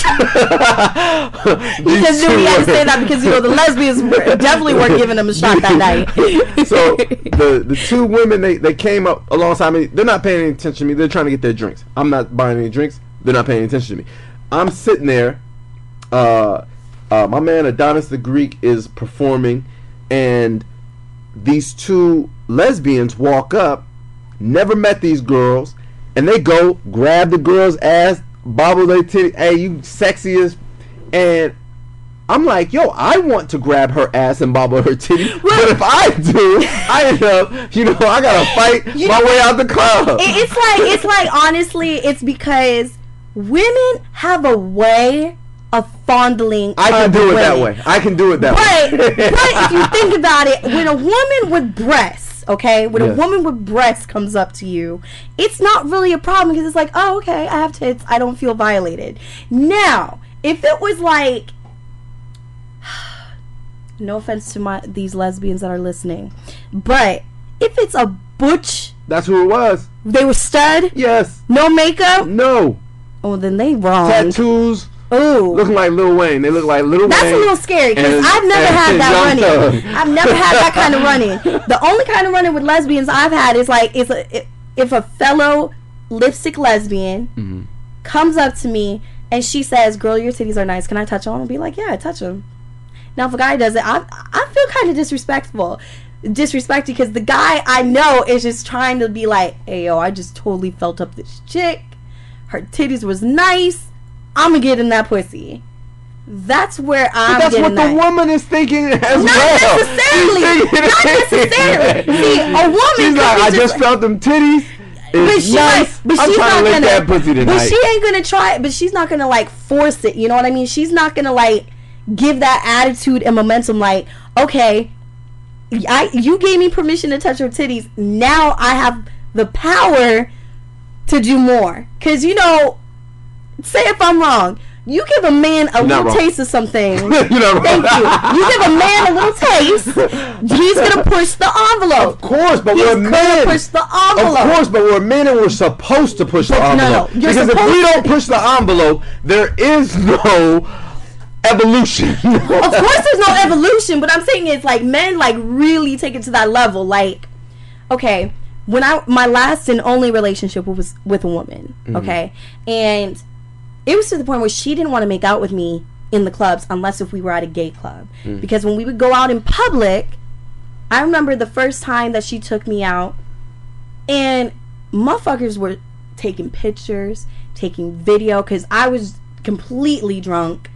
These Because two we had to say that because you know the lesbians were, [laughs] definitely weren't giving them a shot that night. so the the two women they, they came up alongside me. They're not paying any attention to me. They're trying to get their drinks. I'm not buying any drinks. They're not paying attention to me. I'm sitting there. Uh, uh, my man Adonis the Greek is performing, and these two lesbians walk up. Never met these girls, and they go grab the girl's ass, bobble their titty. Hey, you sexiest, and I'm like, yo, I want to grab her ass and bobble her titty, but if I do, I end up, you know, I gotta [laughs] fight my way out the club. It's like it's like honestly, it's because women have a way of fondling. I can do it that way. I can do it that But, way. but if you [laughs] think about it, when a woman with breasts, okay, when a woman with breasts comes up to you, it's not really a problem because it's like, oh, okay, I have tits, I don't feel violated. Now, if it was like, [sighs] no offense to my these lesbians that are listening, but if it's a butch, That's who it was. they were stud, Yes. no makeup, No. oh, then they wrong. Tattoos Ooh. Looking like Lil Wayne. They look like Lil That's Wayne. That's a little scary because I've never had that running. Thug. I've never had that kind of running. [laughs] The only kind of running with lesbians I've had is like is a, if a fellow lipstick lesbian Mm-hmm. comes up to me and she says, "Girl, your titties are nice. Can I touch them?" I'll be like, "Yeah, touch them." Now, if a guy does it, I I feel kind of disrespectful, disrespected because the guy I know is just trying to be like, "Hey, yo, I just totally felt up this chick. Her titties was nice. I'm gonna get in that pussy." That's where I'm But that's what the woman is thinking as Not well. necessarily. Thinking Not necessarily. [laughs] See, a woman She's like, I just like- felt them titties. But she, nice. but I'm she's not to gonna. that pussy but she ain't gonna try. But she's not gonna like force it. You know what I mean? She's not gonna like give that attitude and momentum. Like, okay, I you gave me permission to touch your titties. Now I have the power to do more. Cause you know, say if I'm wrong. You give a man a You're little taste of something. [laughs] You're not wrong. Thank you. You give a man a little taste. He's gonna push the envelope. Of course, but He's we're men. push the envelope. Of course, but we're men and we're supposed to push the But no, envelope. you're because if we don't push the envelope, there is no evolution. [laughs] of course there's no evolution but i'm saying it's like men like really take it to that level like okay when i my last and only relationship was with a woman Mhm. okay and it was to the point where she didn't want to make out with me in the clubs unless if we were at a gay club Mm. because when we would go out in public i remember the first time that she took me out and motherfuckers were taking pictures taking video because i was completely drunk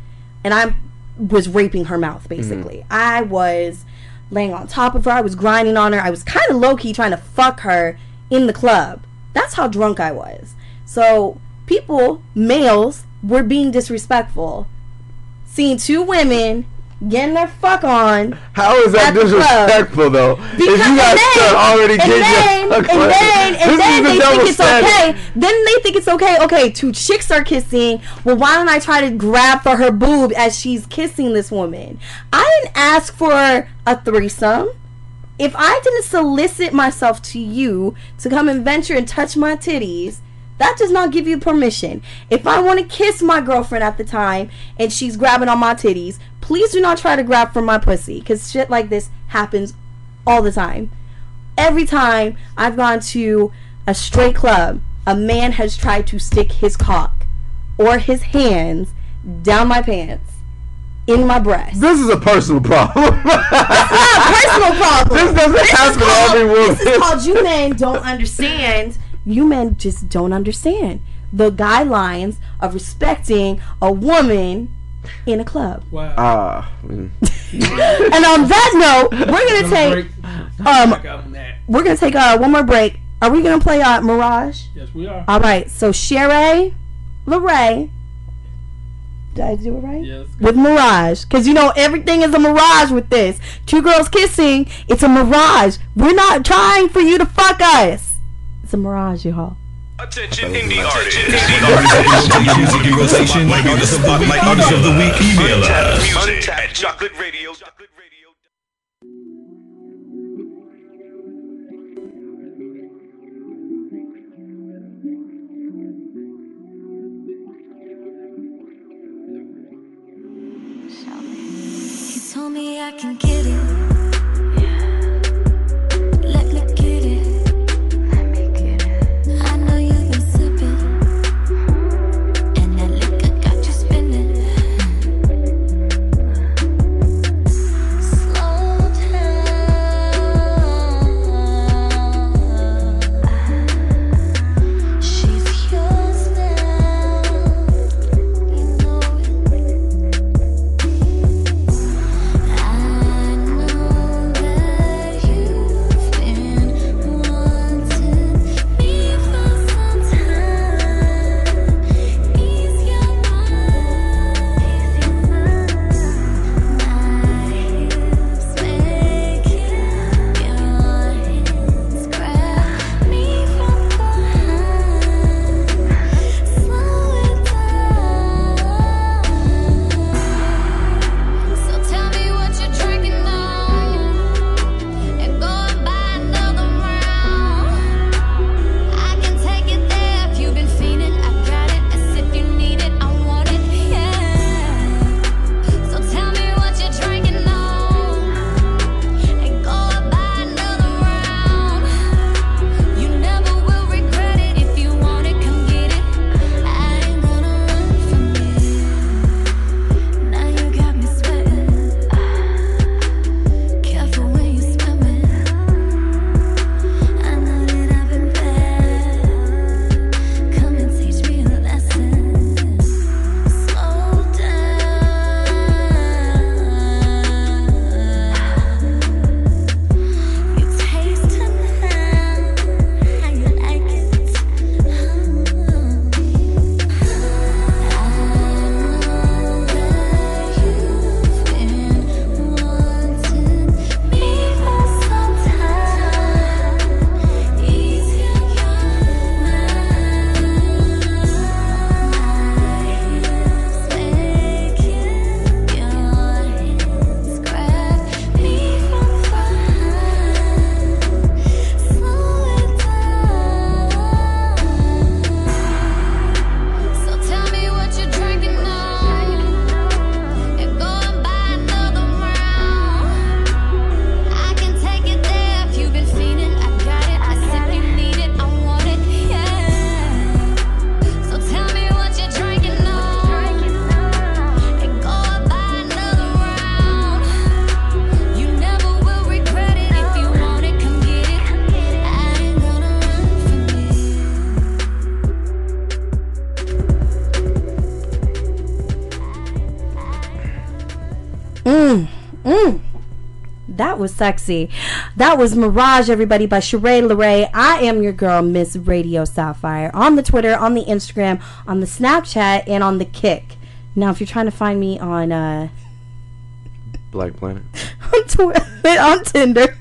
and I was raping her mouth basically. I was laying on top of her. I was grinding on her. I was kind of low key trying to fuck her in the club. That's how drunk I was. So people, males, were being disrespectful. Seeing two women getting their fuck on. How is that at the club. disrespectful though? Because if you guys then, already and then, your and then, and then they think it's standard. okay. Then they think it's okay. Okay, two chicks are kissing. Well, why don't I try to grab for her boob as she's kissing this woman? I didn't ask for a threesome. If I didn't solicit myself to you to come and venture and touch my titties, that does not give you permission. If I want to kiss my girlfriend at the time and she's grabbing on my titties, please do not try to grab for my pussy because shit like this happens all the time. Every time I've gone to a straight club, a man has tried to stick his cock or his hands down my pants in my breast. This is a personal problem. [laughs] personal problem. This doesn't is happen to every woman. This is called you men don't understand. You men just don't understand the guidelines of respecting a woman in a club. Wow. Ah, mm. [laughs] and on that note, we're gonna take um Back out on that. we're gonna take uh one more break. Are we gonna play uh Mirage? Yes, we are. All right. So Sheree, Lorray. Did I do it right? Yes. With Mirage, because you know everything is a mirage with this. Two girls kissing, it's a mirage. We're not trying for you to fuck us. It's a mirage, y'all. Attention indie artists. Indie artists. Music in rotation. Like artist of the week. Artist of the week. Email us. Music at Chocolate Radio. He told me I can get it. Was sexy. That was Mirage, everybody, by Sheree LeRae. I am your girl, Miss Radio Sapphire, on the Twitter, on the Instagram, on the Snapchat, and on the KIK. Now, if you're trying to find me on uh, Black Planet. [laughs] on Twitter, [laughs] on Tinder,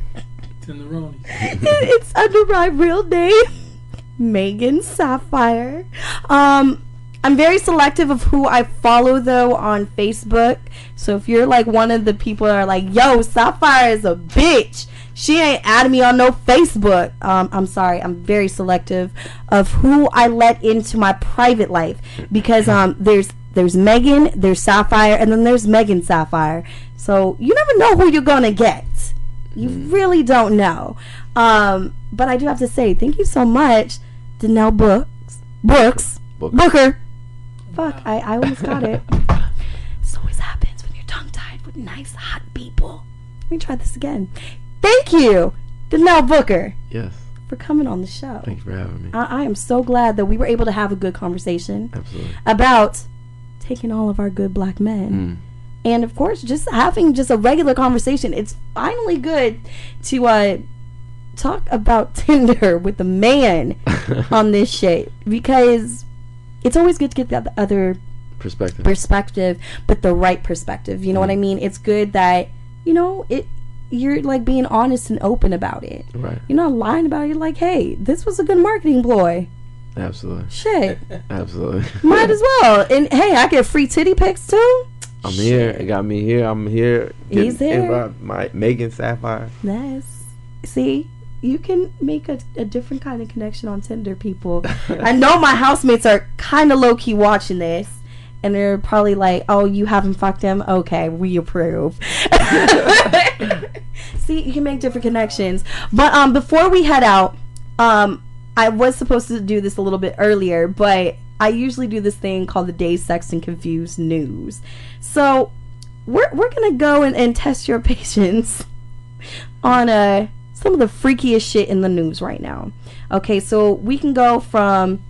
Tenderoni. [laughs] it's under my real name, Megan Sapphire. Um, I'm very selective of who I follow though on Facebook. So if you're like one of the people that are like, "Yo, Sapphire is a bitch," she ain't adding me on no Facebook. Um, I'm sorry. I'm very selective of who I let into my private life because um, there's there's Megan, there's Sapphire, and then there's Megan Sapphire. So you never know who you're gonna get. You really don't know. Um, but I do have to say, thank you so much, Dannell Books. Brooks. Booker. Booker. Fuck, I, I almost got it. [laughs] this always happens when you're tongue tied with nice, hot people. Let me try this again. Thank you, Dannell Booker, Yes. for coming on the show. Thanks for having me. I, I am so glad that we were able to have a good conversation Absolutely. about taking all of our good black men Mm. and of course just having just a regular conversation it's finally good to uh talk about [laughs] tinder with a man [laughs] on this shit because it's always good to get the other Perspective. perspective but the right perspective you know what i mm-hmm. mean it's good that you know it you're like being honest and open about it Right. you're not lying about it you're like hey this was a good marketing ploy Absolutely. shit [laughs] Absolutely. [laughs] might as well and hey i get free titty pics too I'm here. It got me here. I'm here. He's getting here. involved. My Megan Sapphire. Nice. See, you can make a, a different kind of connection on Tinder, people. [laughs] I know my housemates are kind of low key watching this, and they're probably like, "Oh, you haven't fucked him? Okay, we approve." [laughs] [laughs] See, you can make different connections. But um, before we head out, um, I was supposed to do this a little bit earlier, but I usually do this thing called the Day Sex and Confused News. So we're we're gonna go and, and test your patience on uh some of the freakiest shit in the news right now. Okay, so we can go from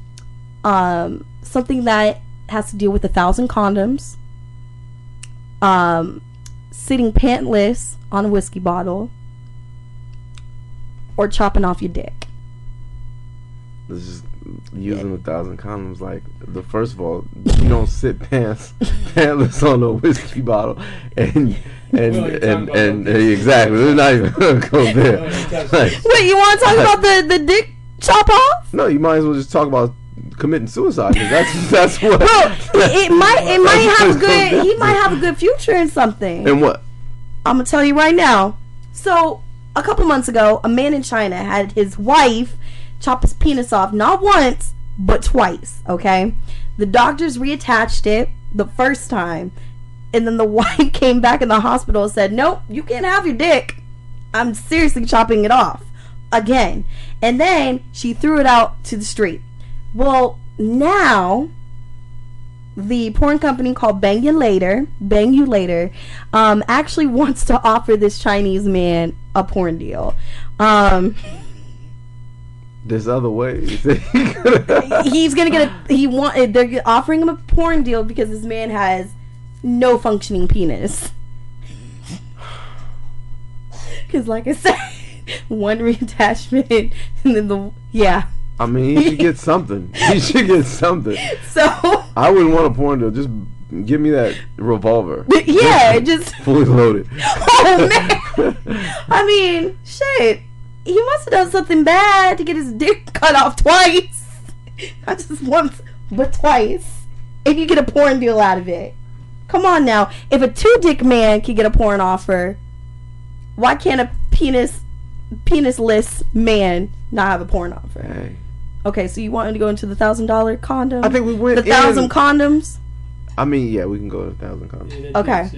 um something that has to deal with a thousand condoms, um, sitting pantless on a whiskey bottle, or chopping off your dick. This is using a thousand condoms. Like the first of all, you don't [laughs] sit pants pantless [laughs] on a whiskey bottle, and and Well, you're and and, exactly. We're not even gonna go there. [laughs] Like, Wait, you want to talk about the the dick chop off? no, you might as well just talk about committing suicide. That's that's what. It might it might have a good he might have a good future in something. And what? I'm gonna tell you right now. So, a couple months ago, a man in China had his wife chop his penis off not once, but twice. Okay, the doctors reattached it the first time, and then the [laughs] wife came back in the hospital and said, "Nope, you can't have your dick. I'm seriously chopping it off again." And then she threw it out to the street. Well, now the porn company called Bang You Later, Bang You Later, um, actually [laughs] wants to offer this Chinese man a porn deal. Um, [laughs] There's other ways. [laughs] he's gonna get a he want they're offering him a porn deal because this man has no functioning penis. [sighs] Because, like I said, [laughs] one reattachment [laughs] and then the yeah. I mean, he should get something. He should get something. So I wouldn't want a porn deal. Just give me that revolver. yeah, just fully loaded. oh man. I mean, shit. He must have done something bad to get his dick [laughs] cut off twice. Not just once, but twice. If you get a porn deal out of it. Come on now. If a two dick man can get a porn offer, why can't a penis penisless man not have a porn offer? Hey. Okay, so you want to go into the thousand dollar condom? I think we went the thousand in- condoms. I mean, yeah, we can go to a thousand condoms. Okay.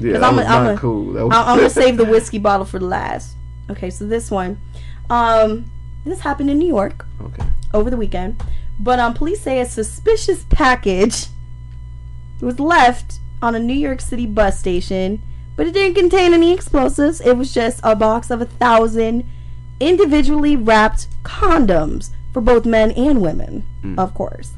Yeah, that I'm was I'm not cool. Was- I'm, I'm gonna [laughs] save the whiskey bottle for the last. Okay, so this one, um, this happened in New York. Okay. Over the weekend, but um, police say a suspicious package was left on a New York City bus station, but it didn't contain any explosives. It was just a box of a thousand individually wrapped condoms for both men and women, Mm. of course.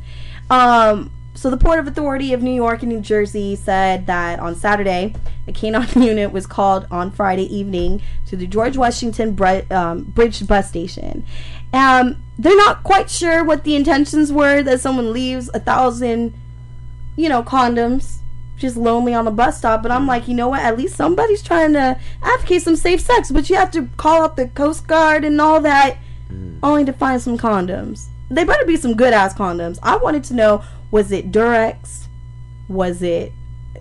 Um, so the Port of Authority of New York and New Jersey said that on Saturday, a canine [laughs] unit was called on Friday evening to the George Washington Bre- um, Bridge bus station. Um, they're not quite sure what the intentions were that someone leaves a thousand, you know, condoms just lonely on the bus stop. But I'm like, you know what? At least somebody's trying to advocate some safe sex. But you have to call up the Coast Guard and all that only to find some condoms. They better be some good ass condoms. I wanted to know was it Durex? Was it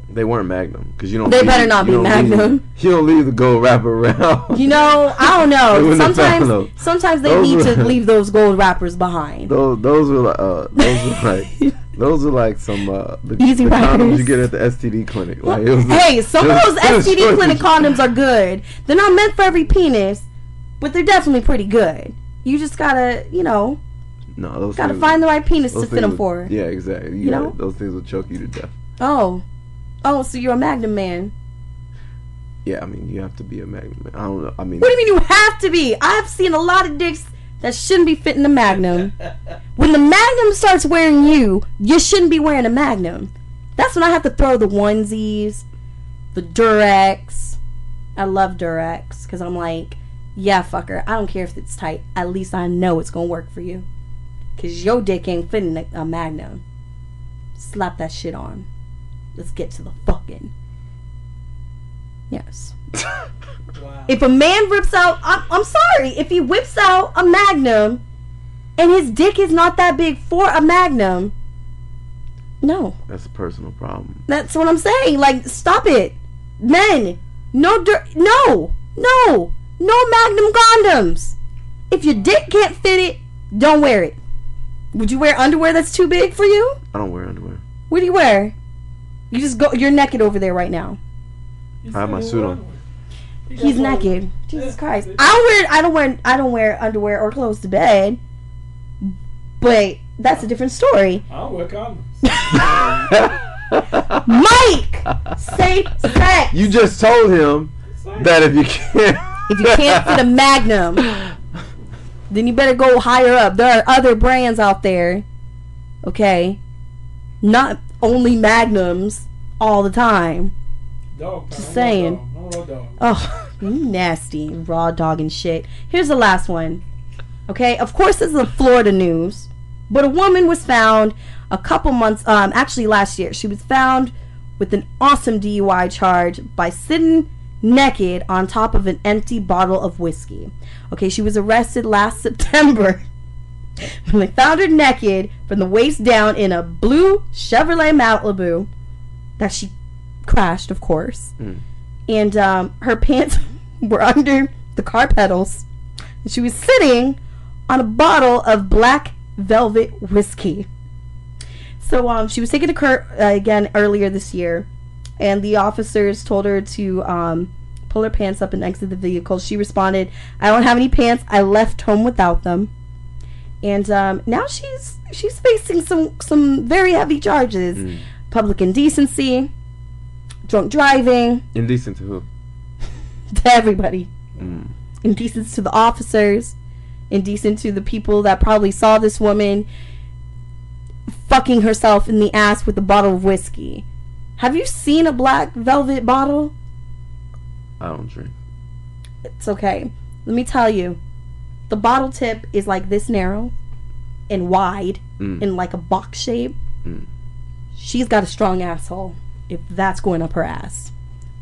They weren't Magnum because you don't. They leave- better not be Magnum. Leave, [laughs] you don't leave the gold wrapper around. [laughs] you know, I don't know. [laughs] wouldn't have found Sometimes sometimes they Those need to leave those gold wrappers behind. those those were like uh, those were like those are like some uh, the, Easy the condoms you get at the STD clinic. Like, was Hey, some of those STD clinic condoms are good. They're not meant for every penis, but they're definitely pretty good. You just gotta, you know, No, those gotta find the right penis to fit them for. Yeah, exactly. You, You know? those things will choke you to death. Oh, oh, so you're a Magnum man? Yeah, I mean you have to be a Magnum. man. I don't know. I mean, What do you mean you have to be? I've seen a lot of dicks that shouldn't be fitting the Magnum. [laughs] when the Magnum starts wearing you, you shouldn't be wearing a Magnum. That's when I have to throw the onesies, the Durex. I love Durex because I'm like, yeah, fucker. I don't care if it's tight. At least I know it's gonna work for you. Cause your dick ain't fitting a, a Magnum. Slap that shit on. Let's get to the fucking. Yes. [laughs] wow. If a man rips out, I'm, I'm sorry, if he whips out a magnum and his dick is not that big for a magnum, no. that's a personal problem. That's what I'm saying. Like, stop it. Men, no, dir- no, no, no magnum condoms. If your dick can't fit it, don't wear it. Would you wear underwear that's too big for you? I don't wear underwear. What do you wear? You just go, you're naked over there right now. I have my suit on. He's naked. Jesus Christ. I don't wear I don't wear I don't wear underwear or clothes to bed. But that's a different story. I don't wear condoms. [laughs] Mike! Safe sex. You just told him that if you can't, If you can't fit a magnum, [laughs] then you better go higher up. There are other brands out there. Okay? Not only magnums all the time. Dog. Just saying. dog. Dog. Oh, you nasty raw dog and shit. Here's the last one. Okay, of course this is the Florida news, but a woman was found a couple months, um, actually last year. She was found with an awesome DUI charge by sitting naked on top of an empty bottle of whiskey. Okay, she was arrested last [laughs] September when they found her naked from the waist down in a blue Chevrolet Malibu that she crashed, of course and um, her pants [laughs] were under the car pedals. And she was sitting on a bottle of black velvet whiskey. So um, she was taken to court uh, again earlier this year, and the officers told her to um, pull her pants up and exit the vehicle. She responded, "I don't have any pants. I left home without them." And um, now she's she's facing some some very heavy charges: public indecency, drunk driving, indecent to who? [laughs] to everybody. Mm. Indecent to the officers, indecent to the people that probably saw this woman fucking herself in the ass with a bottle of whiskey. Have you seen a black velvet bottle? I don't drink. It's okay. Let me tell you. The bottle tip is like this narrow and wide Mm. in like a box shape. Mm. She's got a strong asshole if that's going up her ass.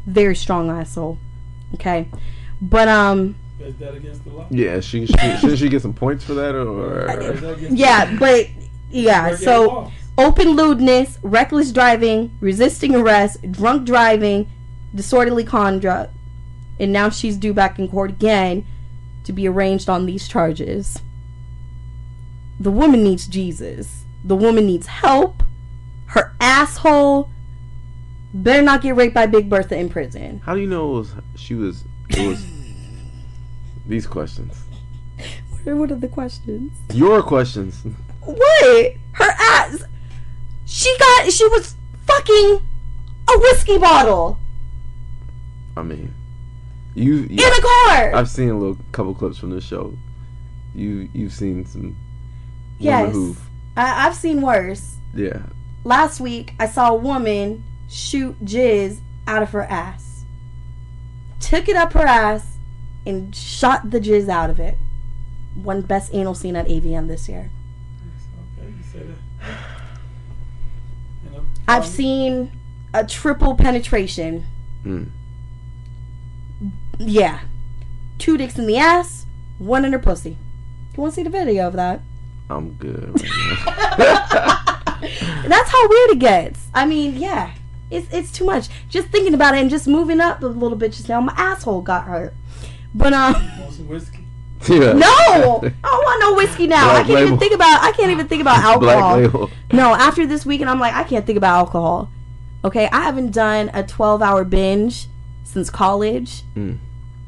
Very strong asshole. Okay. But um Is that against the law? Yeah, she, she shouldn't she get some points for that or? Is [laughs] yeah, but yeah, so it off. Open lewdness, reckless driving, resisting arrest, drunk driving, disorderly conduct, and now she's due back in court again to be arraigned on these charges. The woman needs Jesus. The woman needs help. Her asshole better not get raped by Big Bertha in prison. How do you know it was she was it was [laughs] these questions? What are the questions? Your questions. What? Her ass. She got. She was fucking a whiskey bottle I mean, you, you in a car. I've seen a little couple clips from this show. You you've seen some yes, I, I've seen worse. yeah last week I saw a woman shoot jizz out of her ass. Took it up her ass and shot the jizz out of it. One best anal scene at AVN this year. Okay, you say that. You know, I've seen a triple penetration. Mm. Yeah. Two dicks in the ass, one in her pussy. You want to see the video of that? I'm good. Right [laughs] That's how weird it gets. I mean, yeah. It's it's too much. Just thinking about it and just moving up a little bit just now, my asshole got hurt. But um Yeah. No! [laughs] I don't want no whiskey now. I can't even think about I can't even think about [laughs] Black alcohol. label. No, after this weekend I'm like, I can't think about alcohol. Okay, I haven't done a twelve hour binge since college. Mm.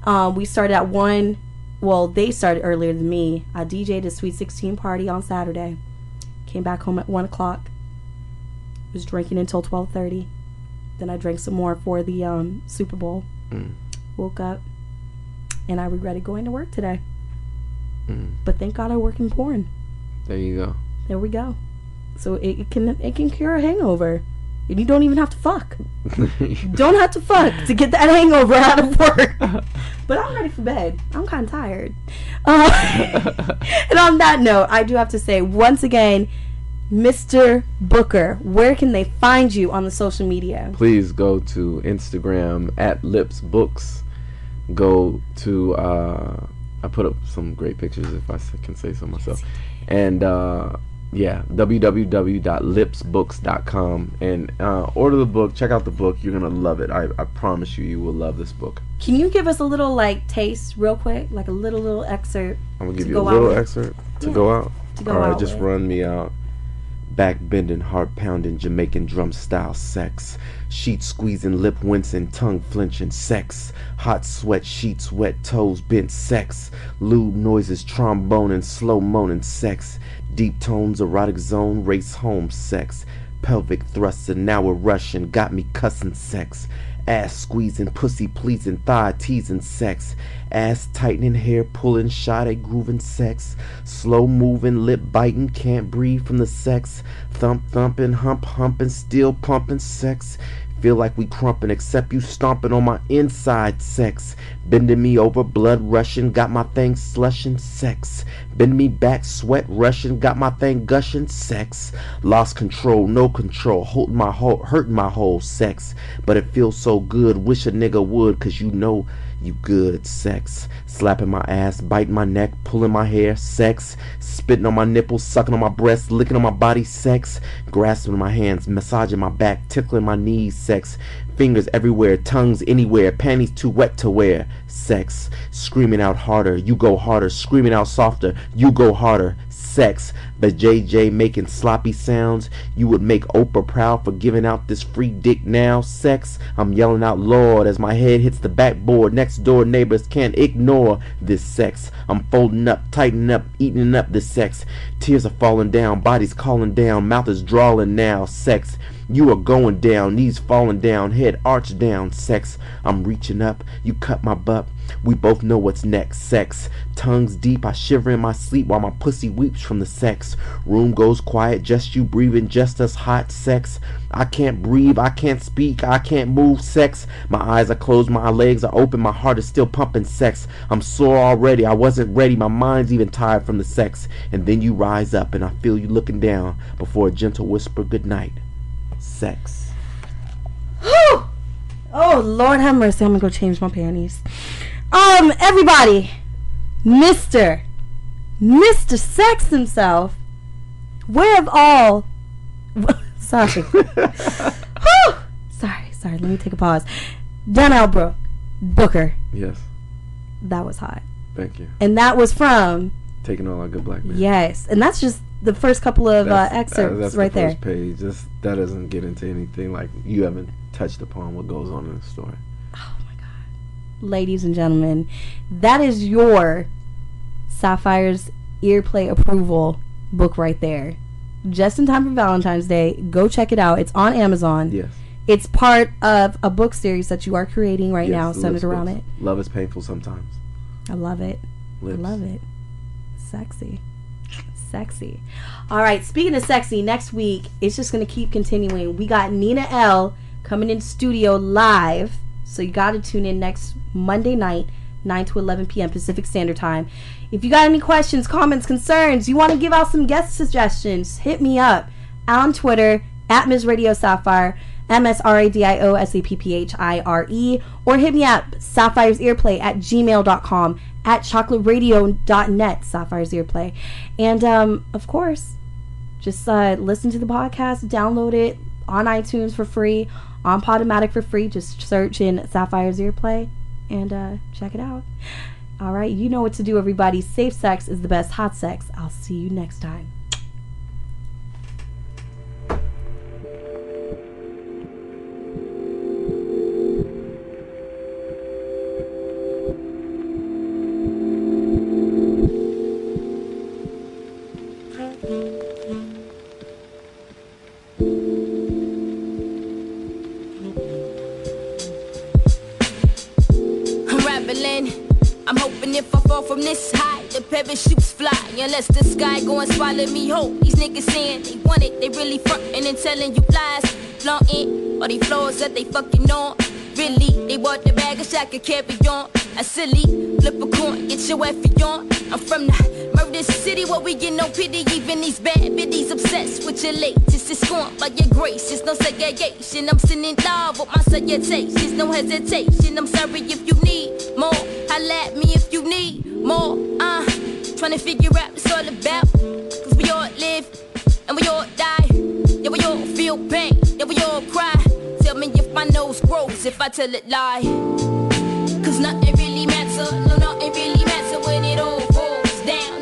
Um, we started at one. Well, they started earlier than me. I DJ'd a Sweet 16 party on Saturday. Came back home at one o'clock. Was drinking until 12:30. Then I drank some more for the um, Super Bowl. Mm. Woke up, and I regretted going to work today. Mm. But thank God I work in porn. There you go. There we go. So it, it can it can cure a hangover, and you don't even have to fuck. [laughs] don't have to fuck to get that hangover out of work. but I'm ready for bed. I'm kind of tired. Uh, [laughs] and on that note, I do have to say once again, Mr. Booker, where can they find you on the social media? Please go to Instagram at Lips Books. Go to uh, I put up some great pictures if I can say so myself, and uh, yeah, www.lipsbooks.com and uh, order the book. Check out the book. You're gonna love it. I, I promise you, you will love this book. Can you give us a little like taste real quick, like a little little excerpt? I'm gonna give you a little excerpt to Yeah, go out. to go All right, out just with. run me out. Back bending, heart pounding, Jamaican drum style sex. Sheet squeezing, lip wincing, tongue flinching sex. Hot sweat, sheets wet, toes bent sex. Lewd noises, trombone and slow moaning sex. Deep tones, erotic zone, race home sex. Pelvic thruster, now we're rushing, got me cussing sex. Ass squeezing, pussy pleasing, thigh teasing sex. Ass tightening, hair pulling, shot at grooving sex. Slow moving, lip biting, can't breathe from the sex. Thump thumping, hump humping, still pumping sex. Feel like we crumping, except you stomping on my inside sex. Bending me over, blood rushing, got my thing slushing sex. Bend me back, sweat rushing, got my thing gushing sex. Lost control, no control, holding my whole, hurting my whole sex. But it feels so good, wish a nigga would, cause you know you good sex. Slapping my ass, biting my neck, pulling my hair, sex. Spitting on my nipples, sucking on my breasts, licking on my body, sex. Grasping my hands, massaging my back, tickling my knees, sex. Fingers everywhere, tongues anywhere, panties too wet to wear, sex. Screaming out harder, you go harder. Screaming out softer, you go harder, sex. The JJ making sloppy sounds. You would make Oprah proud for giving out this free dick now. Sex. I'm yelling out Lord as my head hits the backboard. Next door neighbors can't ignore this sex. I'm folding up, tightening up, eating up this sex. Tears are falling down, bodies calling down, mouth is drawling now. Sex. You are going down, knees falling down, head arched down. Sex. I'm reaching up, you cut my butt. We both know what's next. Sex. Tongues deep, I shiver in my sleep while my pussy weeps from the sex. Room goes quiet, just you breathing, just us hot sex. I can't breathe, I can't speak, I can't move sex. My eyes are closed, my legs are open, my heart is still pumping sex. I'm sore already, I wasn't ready, my mind's even tired from the sex. And then you rise up and I feel you looking down before a gentle whisper goodnight. Sex. Whew! Oh Lord have mercy! I'm gonna go change my panties. Um, everybody, Mister, Mister Sex himself. Where of all? [laughs] sorry. [laughs] Sorry, sorry. Let me take a pause. Donnell Brook, Booker. Yes, That was hot, thank you. and that was from Taking all our good black men. yes, and that's just the first couple of uh, That's- uh, excerpts that's right the there. page. Just that doesn't get into anything like you haven't touched upon what goes on in the story. Oh my God. Ladies and gentlemen, that is your Sapphire's earplay approval book right there. Just in time for Valentine's Day. Go check it out. It's on Amazon. Yes. It's part of a book series that you are creating right Yes, now, centered around books. it. Love is painful sometimes. I love it. Lips. I love it. Sexy. Sexy. All right, speaking of sexy, next week it's just gonna keep continuing. We got Nina L coming in studio live, so you gotta tune in next Monday night, 9 to 11 p.m. Pacific Standard Time. If you got any questions, comments, concerns, you want to give out some guest suggestions, hit me up on Twitter at Ms. Radio Sapphire, M S R A D I O S A P P H I R E, or hit me up, Sapphire's Earplay at gmail.com, at chocolateradio.net, Sapphire's Earplay. And um, of course, just uh, listen to the podcast, download it on iTunes for free, on Podomatic for free. Just search in Sapphire's Earplay and uh, check it out. All right, you know what to do, everybody. Safe sex is the best hot sex. I'll see you next time. If I fall from this high, the parachutes fly. Unless the sky go and swallow me whole. These niggas saying they want it, they really frontin' and telling you lies. Flaunting all these flaws that they fucking on. Really, they want the bag of could carry on. A silly, flip a coin, get your effie on. I'm from the murder city where we get no pity. Even these bad bitties obsessed with your latest. It's scorned by your grace. It's no segregation. I'm sending love with my salutations. No hesitation. I'm sorry if you need more. Holla at me if you need more. Uh, trying to figure out what it's all about. Cause we all live and we all die. Yeah, we all feel pain. Yeah, we all cry tell me if my nose grows if I tell it lie. Cause nothing really matter, no, nothing really matter when it all falls down.